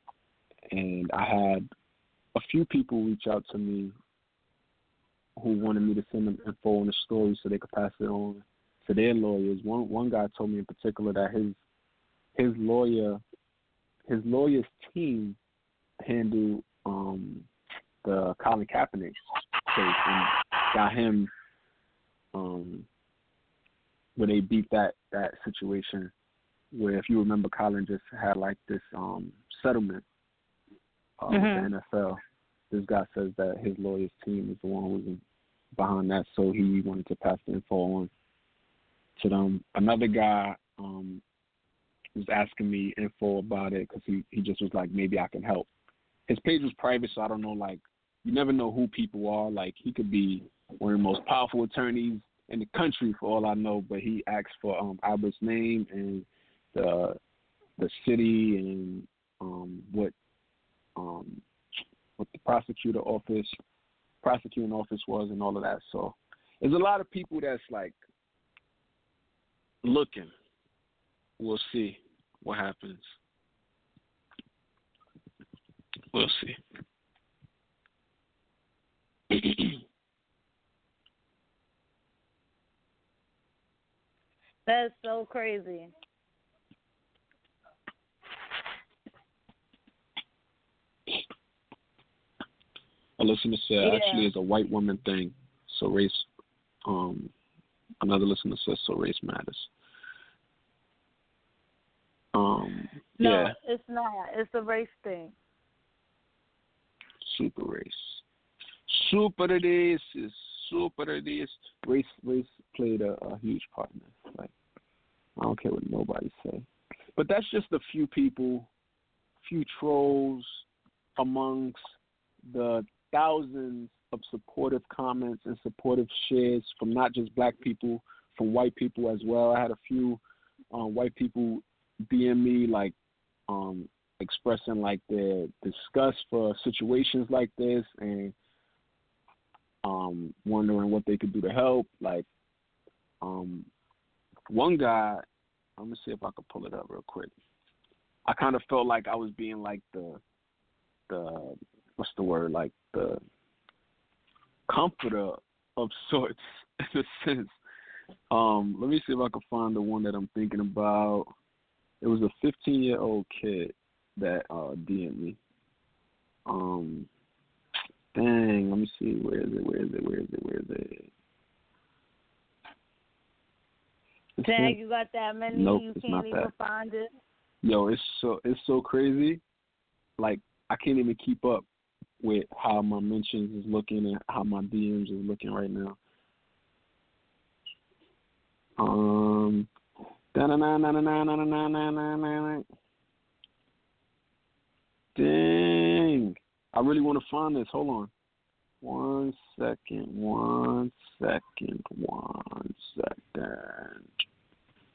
and I had a few people reach out to me who wanted me to send them info on the story so they could pass it on to their lawyers. One one guy told me in particular that his his lawyer his lawyer's team handled um, the Colin Kaepernick case and got him um, where they beat that that situation where if you remember Colin just had like this um settlement uh, Mhm. with the NFL. This guy says that his lawyer's team is the one who's behind that, so he wanted to pass the info on to them. Another guy um was asking me info about it because he he just was like maybe I can help. His page was private, so I don't know like you never know who people are. Like he could be one of the most powerful attorneys in the country for all I know, but he asked for um Albert's name and the the city and um what um what the prosecutor office prosecuting office was and all of that. So there's a lot of people that's like looking. We'll see what happens. We'll see. That's so crazy. A listener said Yeah. actually it's a white woman thing. So race um another listener says so race matters. Um No, yeah, it's not. It's a race thing. super race. Super it is, super it is. Race race played a, a huge part in this. Like I don't care what nobody say. But that's just a few people, few trolls amongst the thousands of supportive comments and supportive shares from not just black people, from white people as well. I had a few um, white people DM me like um, expressing like their disgust for situations like this and um, wondering what they could do to help. Like um, one guy, I'm gonna see if I can pull it up real quick. I kind of felt like I was being like the the what's the word like the comforter of sorts in a sense. Um, let me see if I can find the one that I'm thinking about. It was a 15 year old kid that uh DM'd me. Um, dang, let me see. Where is it? Where is it? Where is it? Where is it? Dang, you got that many nope, you can't even that. find it. Yo, it's so it's so crazy. Like I can't even keep up with how my mentions is looking and how my DMs is looking right now. Um, Dang. I really want to find this. Hold on. One second, one second, one second.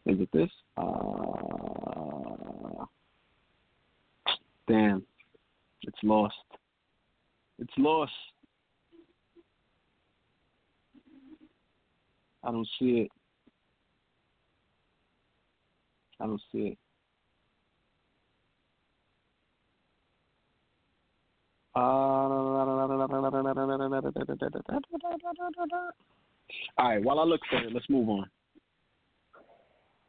Is it this? Uh, damn, it's lost. It's lost. I don't see it. I don't see it. All right, while I look for it, let's move on.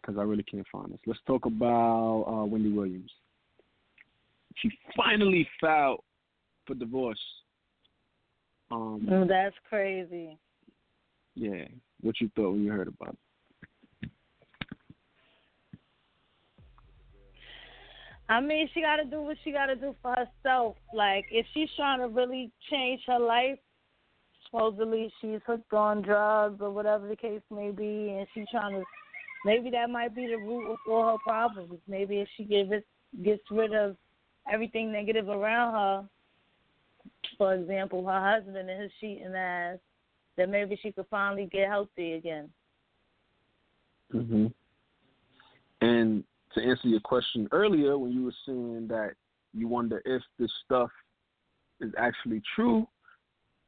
Because I really can't find this. Let's talk about uh, Wendy Williams. She finally filed for divorce. Um, Mm, That's crazy. yeah. What you thought when you heard about it? I mean, she got to do what she got to do for herself. Like, if she's trying to really change her life, supposedly she's hooked on drugs or whatever the case may be, and she's trying to. Maybe that might be the root of all her problems. Maybe if she gets gets rid of everything negative around her, for example, her husband and his cheating ass, then maybe she could finally get healthy again. hmm And to answer your question earlier, when you were saying that you wonder if this stuff is actually true,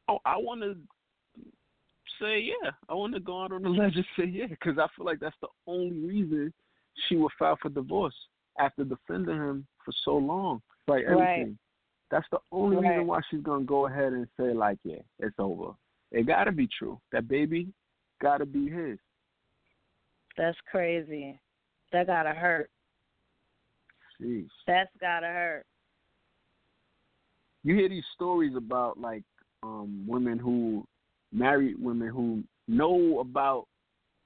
oh, I want to say yeah. I want to go out on the ledge and say yeah, because I feel like that's the only reason she would file for divorce after defending him for so long, like everything. Right. That's the only Right. reason why she's gonna go ahead and say like, yeah, it's over. It gotta be true. That baby gotta be his. That's crazy. That gotta hurt. Jeez. That's gotta hurt. you hear these stories about like um women who married women who know about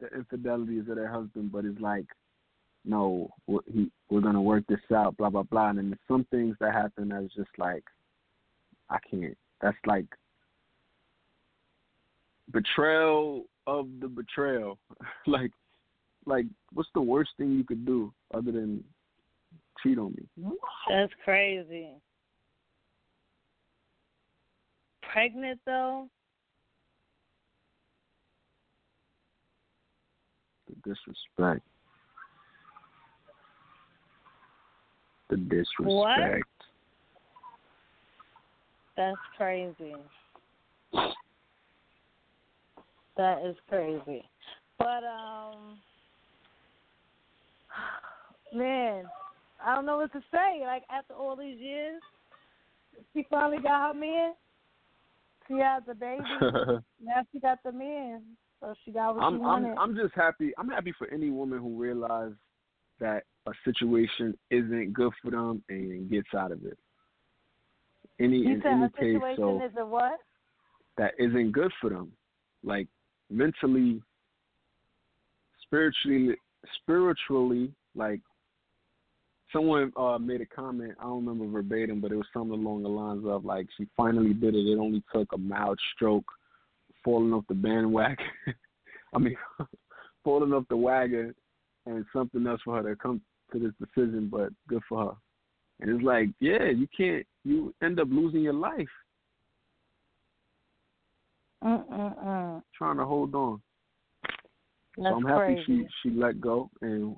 the infidelities of their husband but it's like no we're, he, we're gonna work this out blah blah blah. And then there's some things that happen that's just like i can't. That's like betrayal of the betrayal. Like like what's the worst thing you could do other than cheat on me? That's crazy. Pregnant though? Disrespect. The disrespect. What? That's crazy. That is crazy. But um man, I don't know what to say. Like after all these years, she finally got her man. She had the baby. now she got the man. So she got what I'm wanted. I'm I'm just happy. I'm happy for any woman who realizes that a situation isn't good for them and gets out of it. Any you in any her case, situation so is a what? that isn't good for them, like mentally, spiritually, spiritually, like someone uh made a comment. I don't remember verbatim, but it was something along the lines of like she finally did it. It only took a mild stroke, falling off the bandwagon. I mean, falling off the wagon, and something else for her to come to this decision. But good for her. And it's like, yeah, you can't. You end up losing your life Mm-mm-mm. trying to hold on. That's so I'm happy crazy. she she let go and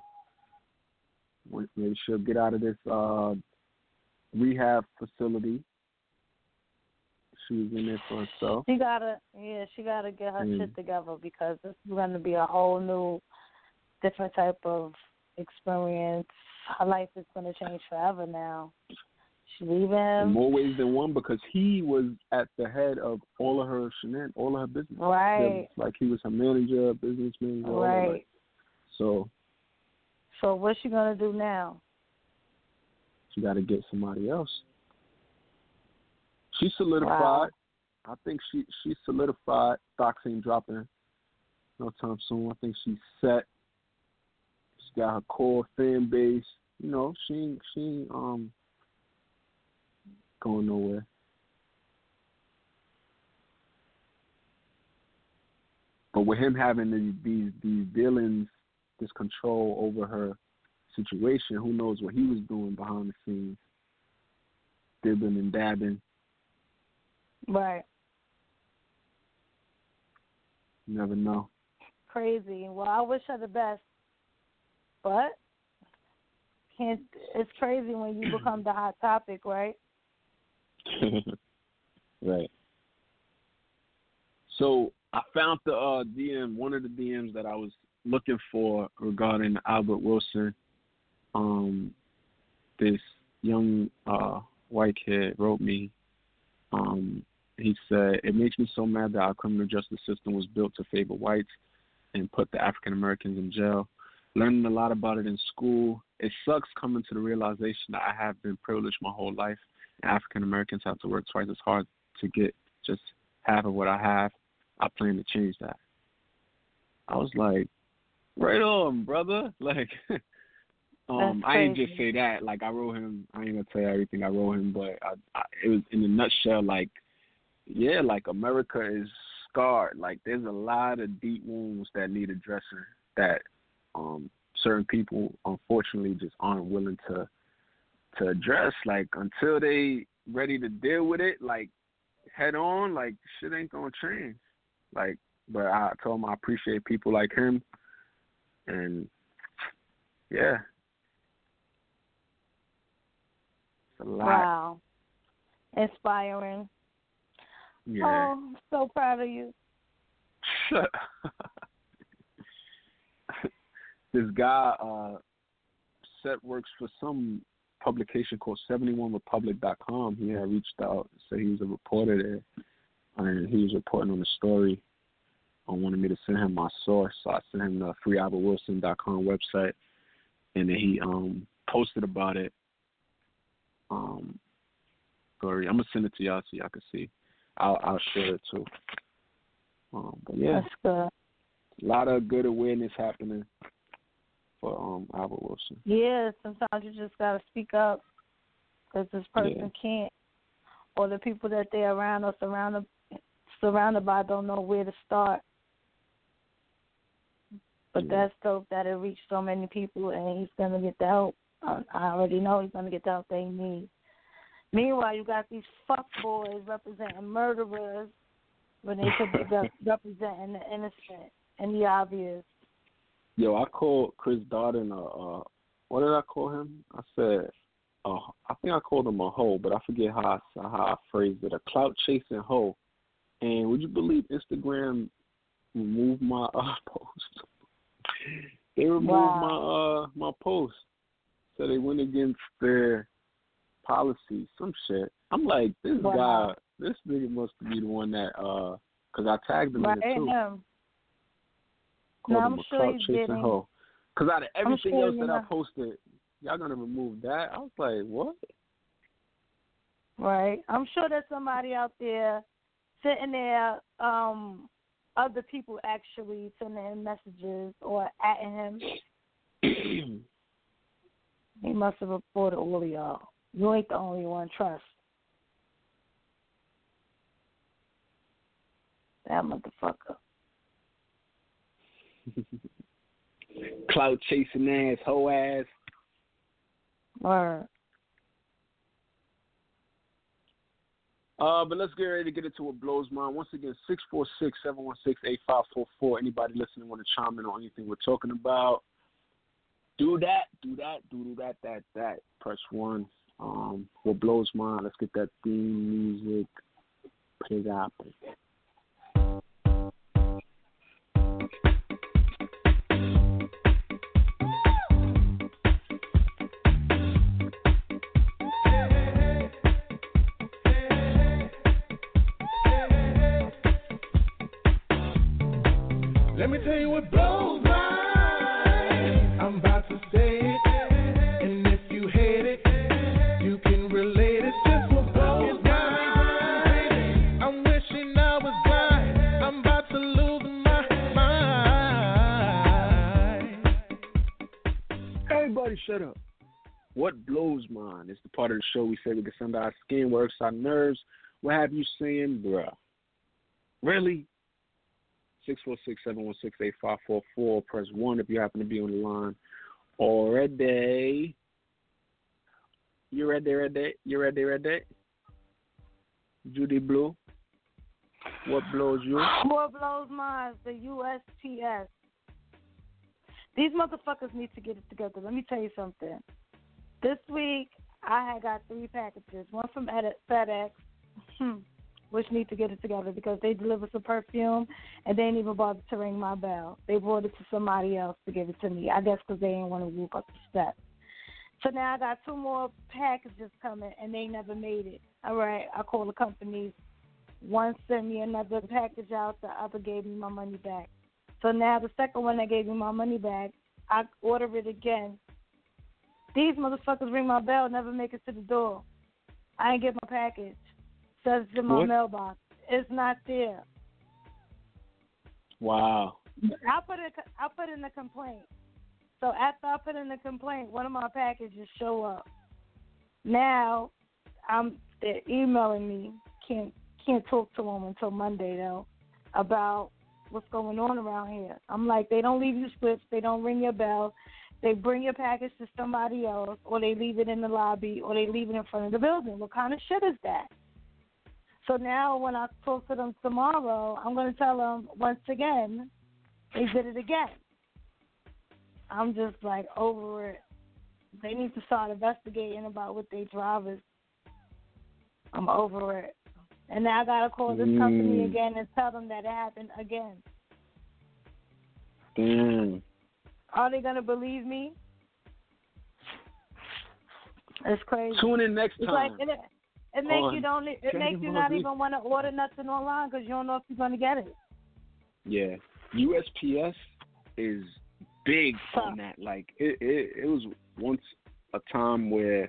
maybe she'll get out of this uh rehab facility. She was in there for herself. She gotta, yeah, she gotta get her Mm. shit together because this is gonna be a whole new, different type of experience. Her life is gonna change forever now. She leaving In him, more ways than one because he was at the head of all of her shenan, all of her business. right, Like he was her manager, business manager, all that. right. So So what's she gonna do now? She got to get somebody else. She solidified. Wow. I think she she solidified. Stocks ain't dropping no time soon. I think she's set. She's got her core fan base. You know, she ain't she ain't um going nowhere. But with him having these these these villains, this control over her situation, who knows what he was doing behind the scenes, dibbing and dabbing. Right. You never know. Crazy. Well, I wish her the best, but can't. It's crazy when you become the hot topic, right? right. So I found the uh, DM, one of the DMs that I was looking for regarding Albert Wilson. Um, this young uh, white kid wrote me. Um, he said, "It makes me so mad that our criminal justice system was built to favor whites and put the African Americans in jail. Learning a lot about it in school, it sucks coming to the realization that I have been privileged my whole life. African Americans have to work twice as hard to get just half of what I have. I plan to change that." I was like, "Right on, brother!" Like. Um, I didn't just say that. Like I wrote him. I ain't gonna tell you everything I wrote him, but I, I, it was in a nutshell. Like, yeah, like America is scarred. Like there's a lot of deep wounds that need addressing. That um, certain people, unfortunately, just aren't willing to to address. Like until they ready to deal with it, like head on, like shit ain't gonna change. Like, but I told him I appreciate people like him, and yeah, it's a lot. Wow. Inspiring. Yeah. Oh, I'm so proud of you. this guy uh set works for some publication called 71republic.com. He had reached out, said he was a reporter there, and he was reporting on the story. I wanted me to send him my source, so I sent him the freealbertwilson.com website, and then he um posted about it. Um, story. I'm gonna send it to y'all so y'all can see. I'll I'll share it too. Um, but yeah, That's good. a lot of good awareness happening for um Albert Wilson. Yeah, sometimes you just gotta speak up because this person Yeah. can't, or the people that they're around or surrounded surrounded by don't know where to start. But Yeah. that's dope that it reached so many people, and he's gonna get the help. I I already know he's gonna get the help they need. Meanwhile, you got these fuck boys representing murderers when they could be rep- representing the innocent and the obvious. Yo, I called Chris Darden a uh what did I call him? I said uh I think I called him a hoe, but I forget how I how I phrased it. A clout chasing hoe. And would you believe Instagram removed my uh post? they removed Wow. my uh my post. So they went against their policy, some shit. I'm like, this Wow. guy, this nigga must be the one that, uh, because I tagged him Right, in it too. him. Called No, him I'm a sure chasing hoe. Because out of everything sure else that I posted, y'all gonna remove that? I was like, what? Right. I'm sure there's somebody out there sitting there, um, other people actually sending him messages or atting him. He must have reported all of y'all. You ain't the only one, trust. That motherfucker. clout chasing ass, hoe ass. Word. Uh, but let's get ready to get into what blows mine. Once again, 646-716-8544. Anybody listening want to chime in on anything we're talking about? Do that, do that, do do that, that, that. Press one. Um, what blows mine? Let's get that theme music. Up. Let me tell you what blows shut up. What blows mine is the part of the show we say we can send our skin, works our nerves. What have you saying, bruh? Really? 646-716-8544. Press 1 if you happen to be on the line already. You ready, ready? You ready, ready? Juudy Blu, what blows you? What blows mine? is The USPS. These motherfuckers need to get it together. Let me tell you something. This week, I had got three packages. One from Ed- FedEx, hmm, which need to get it together because they delivered some perfume and they didn't even bother to ring my bell. They brought it to somebody else to give it to me. I guess because they didn't want to walk up the steps. So now I got two more packages coming and they never made it. All right, I called the companies. One sent me another package out, the other gave me my money back. So now the second one that gave me my money back, I order it again. These motherfuckers ring my bell, never make it to the door. I ain't get my package. Says it's in my What? mailbox. It's not there. Wow. I put it. I put in a complaint. So after I put in the complaint, one of my packages show up. Now, I'm they're emailing me. Can't can't talk to them until Monday though about what's going on around here. I'm like, they don't leave you slips. They don't ring your bell. They bring your package to somebody else, or they leave it in the lobby, or they leave it in front of the building. What kind of shit is that? So now, when I talk to them tomorrow, I'm going to tell them once again they did it again. I'm just like over it. They need to start investigating about what they drivers. I'm over it. And now I gotta call this company Mm. again and tell them that it happened again. Damn. Are they gonna believe me? It's crazy. Tune in next It's time. like it, it makes on you don't it Dragon makes you not Z. even want to order nothing online because you don't know if you're gonna get it. Yeah, USPS is big on that. Like it, it, it was once a time where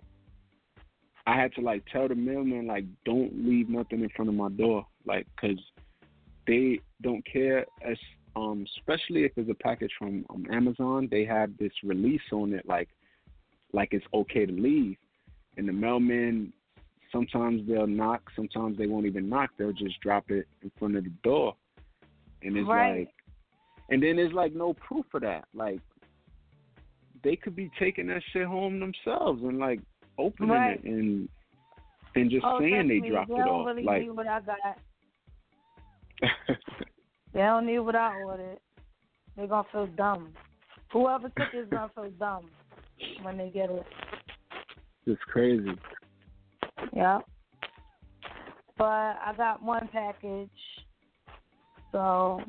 I had to like tell the mailman like, don't leave nothing in front of my door, like, cause they don't care. As um, especially if it's a package from um, Amazon, they have this release on it, like, like it's okay to leave, and the mailman. Sometimes they'll knock, sometimes they won't even knock. They'll just drop it in front of the door, and it's Right. like and then there's like no proof of that. Like they could be taking that shit home themselves and like opening Right. it and and just oh, saying they me, dropped they it off. really like need what I got. They don't need what I ordered. They're gonna feel dumb. Whoever took it is gonna feel dumb when they get it. it's crazy. Yeah. But I got one package, so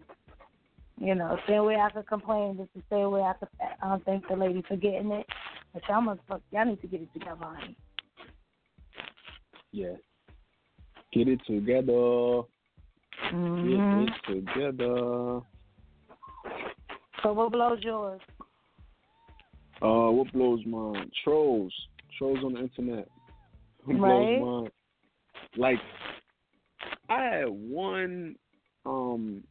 you know, same way I could complain, just the same way I could um, thank the lady for getting it. But y'all motherfuckers, y'all need to get it together, honey. Yeah. Get it together. Mhm. Get it together. So what blows yours? Uh, what blows mine? Trolls. Trolls on the internet. Who Right. blows mine? Like, I had one. Um,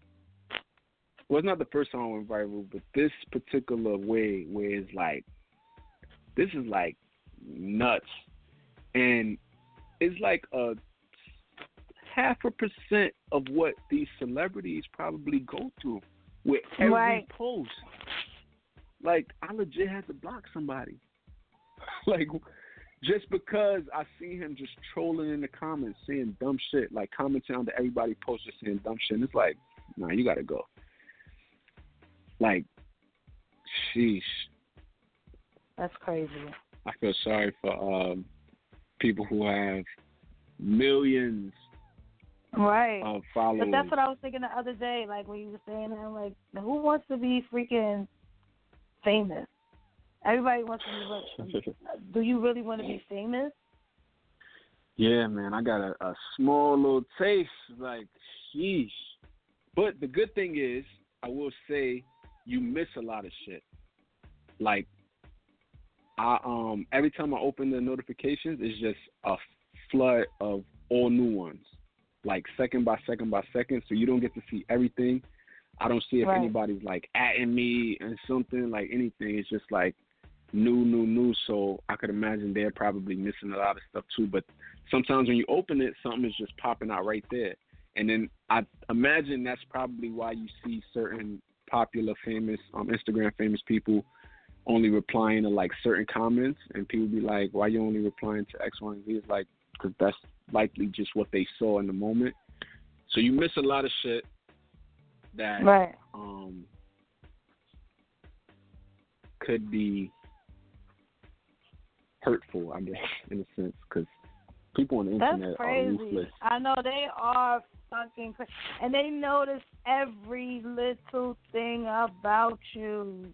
well, it's not the first time I went viral, but this particular way, where it's like, this is like nuts, and it's like a half a percent of what these celebrities probably go through with every Right. post. Like, I legit had to block somebody. like, just because I see him just trolling in the comments, saying dumb shit, like commenting on everybody post just saying dumb shit. And it's like, nah, you gotta go. Like, sheesh. That's crazy. I feel sorry for um, people who have millions Right. of followers. But that's what I was thinking the other day, like when you were saying that, I'm like, who wants to be freaking famous? Everybody wants to be rich. Do you really want to be famous? Yeah, man, I got a, a small little taste. Like, sheesh. But the good thing is, I will say, you miss a lot of shit. Like, I um every time I open the notifications, it's just a flood of all new ones, like second by second by second. So you don't get to see everything. I don't see if Right. anybody's like atting me and something like anything. It's just like new, new, new. So I could imagine they're probably missing a lot of stuff too. But sometimes when you open it, something is just popping out right there. And then I imagine that's probably why you see certain popular, famous, um, Instagram famous people only replying to like certain comments, and people be like, "Why you only replying to X, Y, and Z?" It's like because that's likely just what they saw in the moment. So you miss a lot of shit that Right. um could be hurtful, I guess, in a sense, because people on the That's internet are crazy. ruthless. I know they are fucking crazy, and they notice every little thing about you.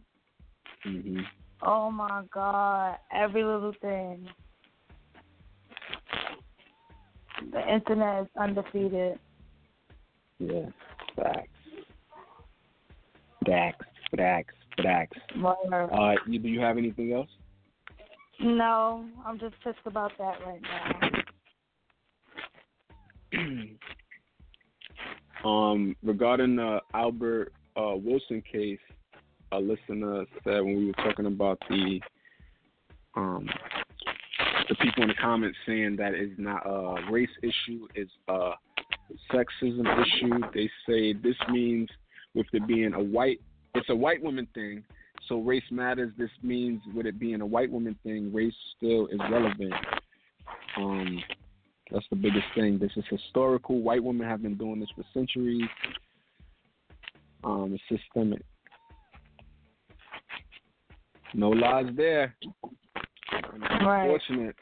hmm Oh my god, every little thing. The internet is undefeated. Yeah, facts. Facts, facts, facts. Uh, do you have anything else? No, I'm just pissed about that right now. um, regarding the Albert uh, Wilson case, a listener said when we were talking about the um, the people in the comments saying that is not a race issue, it's a sexism issue. They say this means with it being a white, it's a white woman thing. So race matters. This means with it being a white woman thing, race still is relevant. Um, that's the biggest thing. This is historical. White women have been doing this for centuries. Um, it's systemic. No lies there. And it's Right. Unfortunate.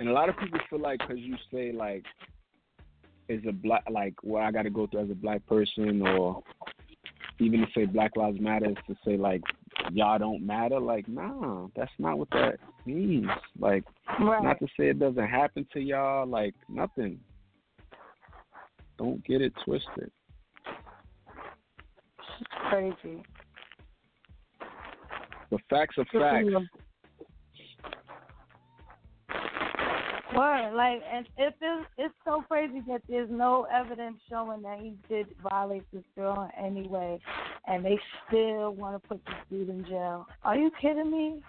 And a lot of people feel like because you say like, is a black like what I got to go through as a black person, or even to say Black Lives Matter is to say like y'all don't matter. Like, nah, that's not what that means. Like, Right. not to say it doesn't happen to y'all. Like nothing. Don't get it twisted. It's crazy. The facts are facts. Word, like, and if it's it's so crazy that there's no evidence showing that he did violate this girl in any way, and they still want to put this dude in jail. Are you kidding me?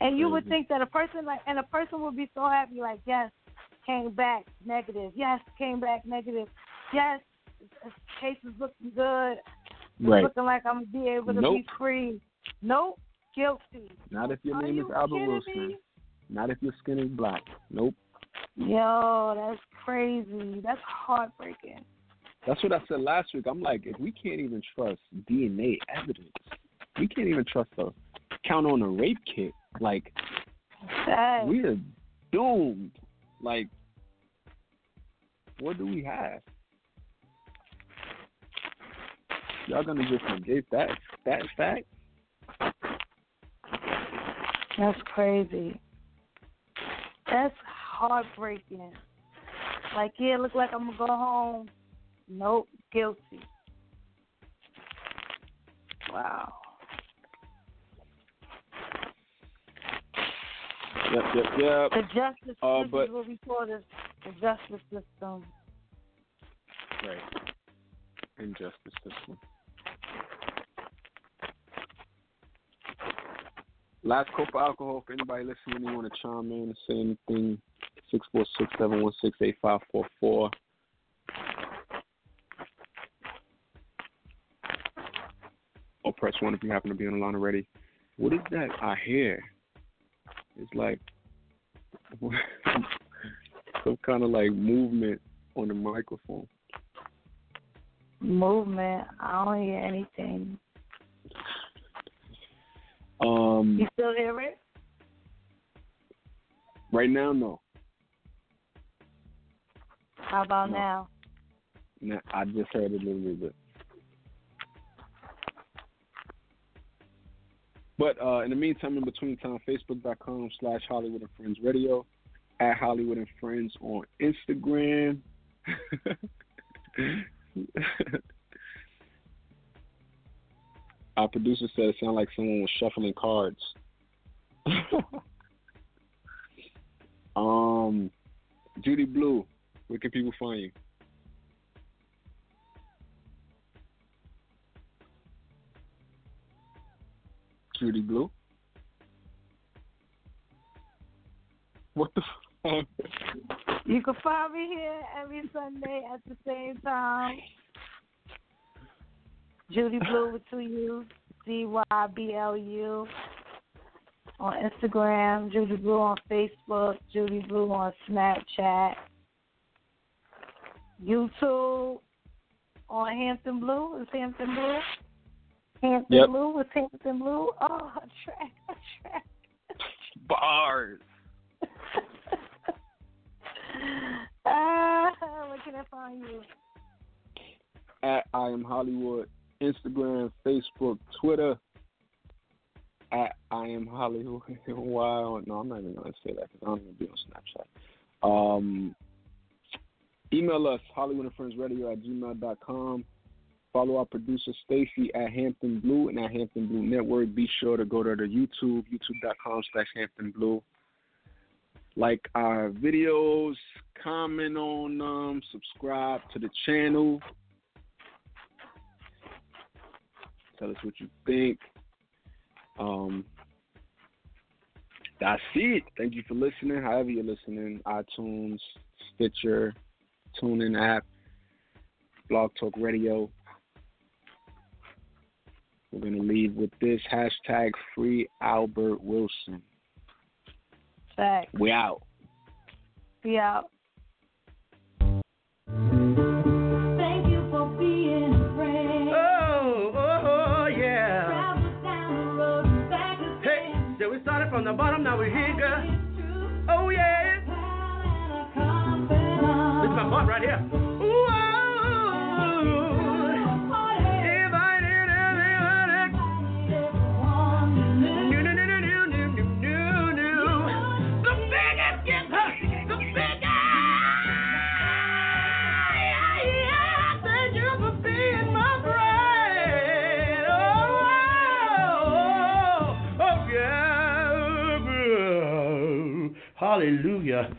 And you would think that a person like, and a person would be so happy, like, yes, came back negative. Yes, came back negative. Yes, case is looking good. It's Right. looking like I'm gonna be able to Nope. be free. Nope, guilty. Not if your Are name you is Albert Wilson. me? Not if your skin is black. Nope. Yo, that's crazy. That's heartbreaking. That's what I said last week. I'm like, if we can't even trust DNA evidence, we can't even trust a count on a rape kit. Like, we are doomed. Like, what do we have? Y'all gonna just negate that that fact? that's crazy. That's heartbreaking. Like, yeah, look like I'm gonna go home. Nope, guilty. Wow. Yep, yep, yep. The justice Uh, this but- is what we call this the justice system. Right. Injustice system. Last cup of alcohol for anybody listening. You want to chime in and say anything? Six four six seven one six eight five four four. Or press one if you happen to be on the line already. What is that I hear? It's like some kind of like movement on the microphone. Movement. I don't hear anything. Um, You still hear it? right now, no. How about No. now? Nah, I just heard it a little bit. But uh, in the meantime, in between time, Facebook.com slash Holliewood and Friends Radio, at Holliewood and Friends on Instagram. Our producer said it sounded like someone was shuffling cards. um, Juudy Blu, where can people find you? Juudy Blu. What the? You can find me here every Sunday at the same time. Juudy Blu with two U's, D Y B L U. On Instagram, Juudy Blu on Facebook, Juudy Blu on Snapchat, YouTube on Hampton Blue. Is Hampton Blue? Hampton Yep. Blue is Hampton Blue. Oh, a track, a track. Bars. Ah, where can I find you? At I Am HollieWood. Instagram, Facebook, Twitter. At I Am HollieWood. Wow. No, I'm not even gonna say that because I don't even be on Snapchat. Um, email us Holliewood and Friends Radio at gmail.com. Follow our producer Stacy at Hampton Blue and at Hampton Blue Network. Be sure to go to the YouTube, youtube.com slash Hampton Blue. Like our videos, comment on them, subscribe to the channel. Tell us what you think. Um, that's it. Thank you for listening. However you're listening, iTunes, Stitcher, TuneIn app, Blog Talk Radio. We're going to leave with this hashtag free Albert Wilson. Thanks. We out. We out. Oh, oh, oh, from the bottom, now we're here, girl. Oh, yeah. This is my part right here. Hallelujah.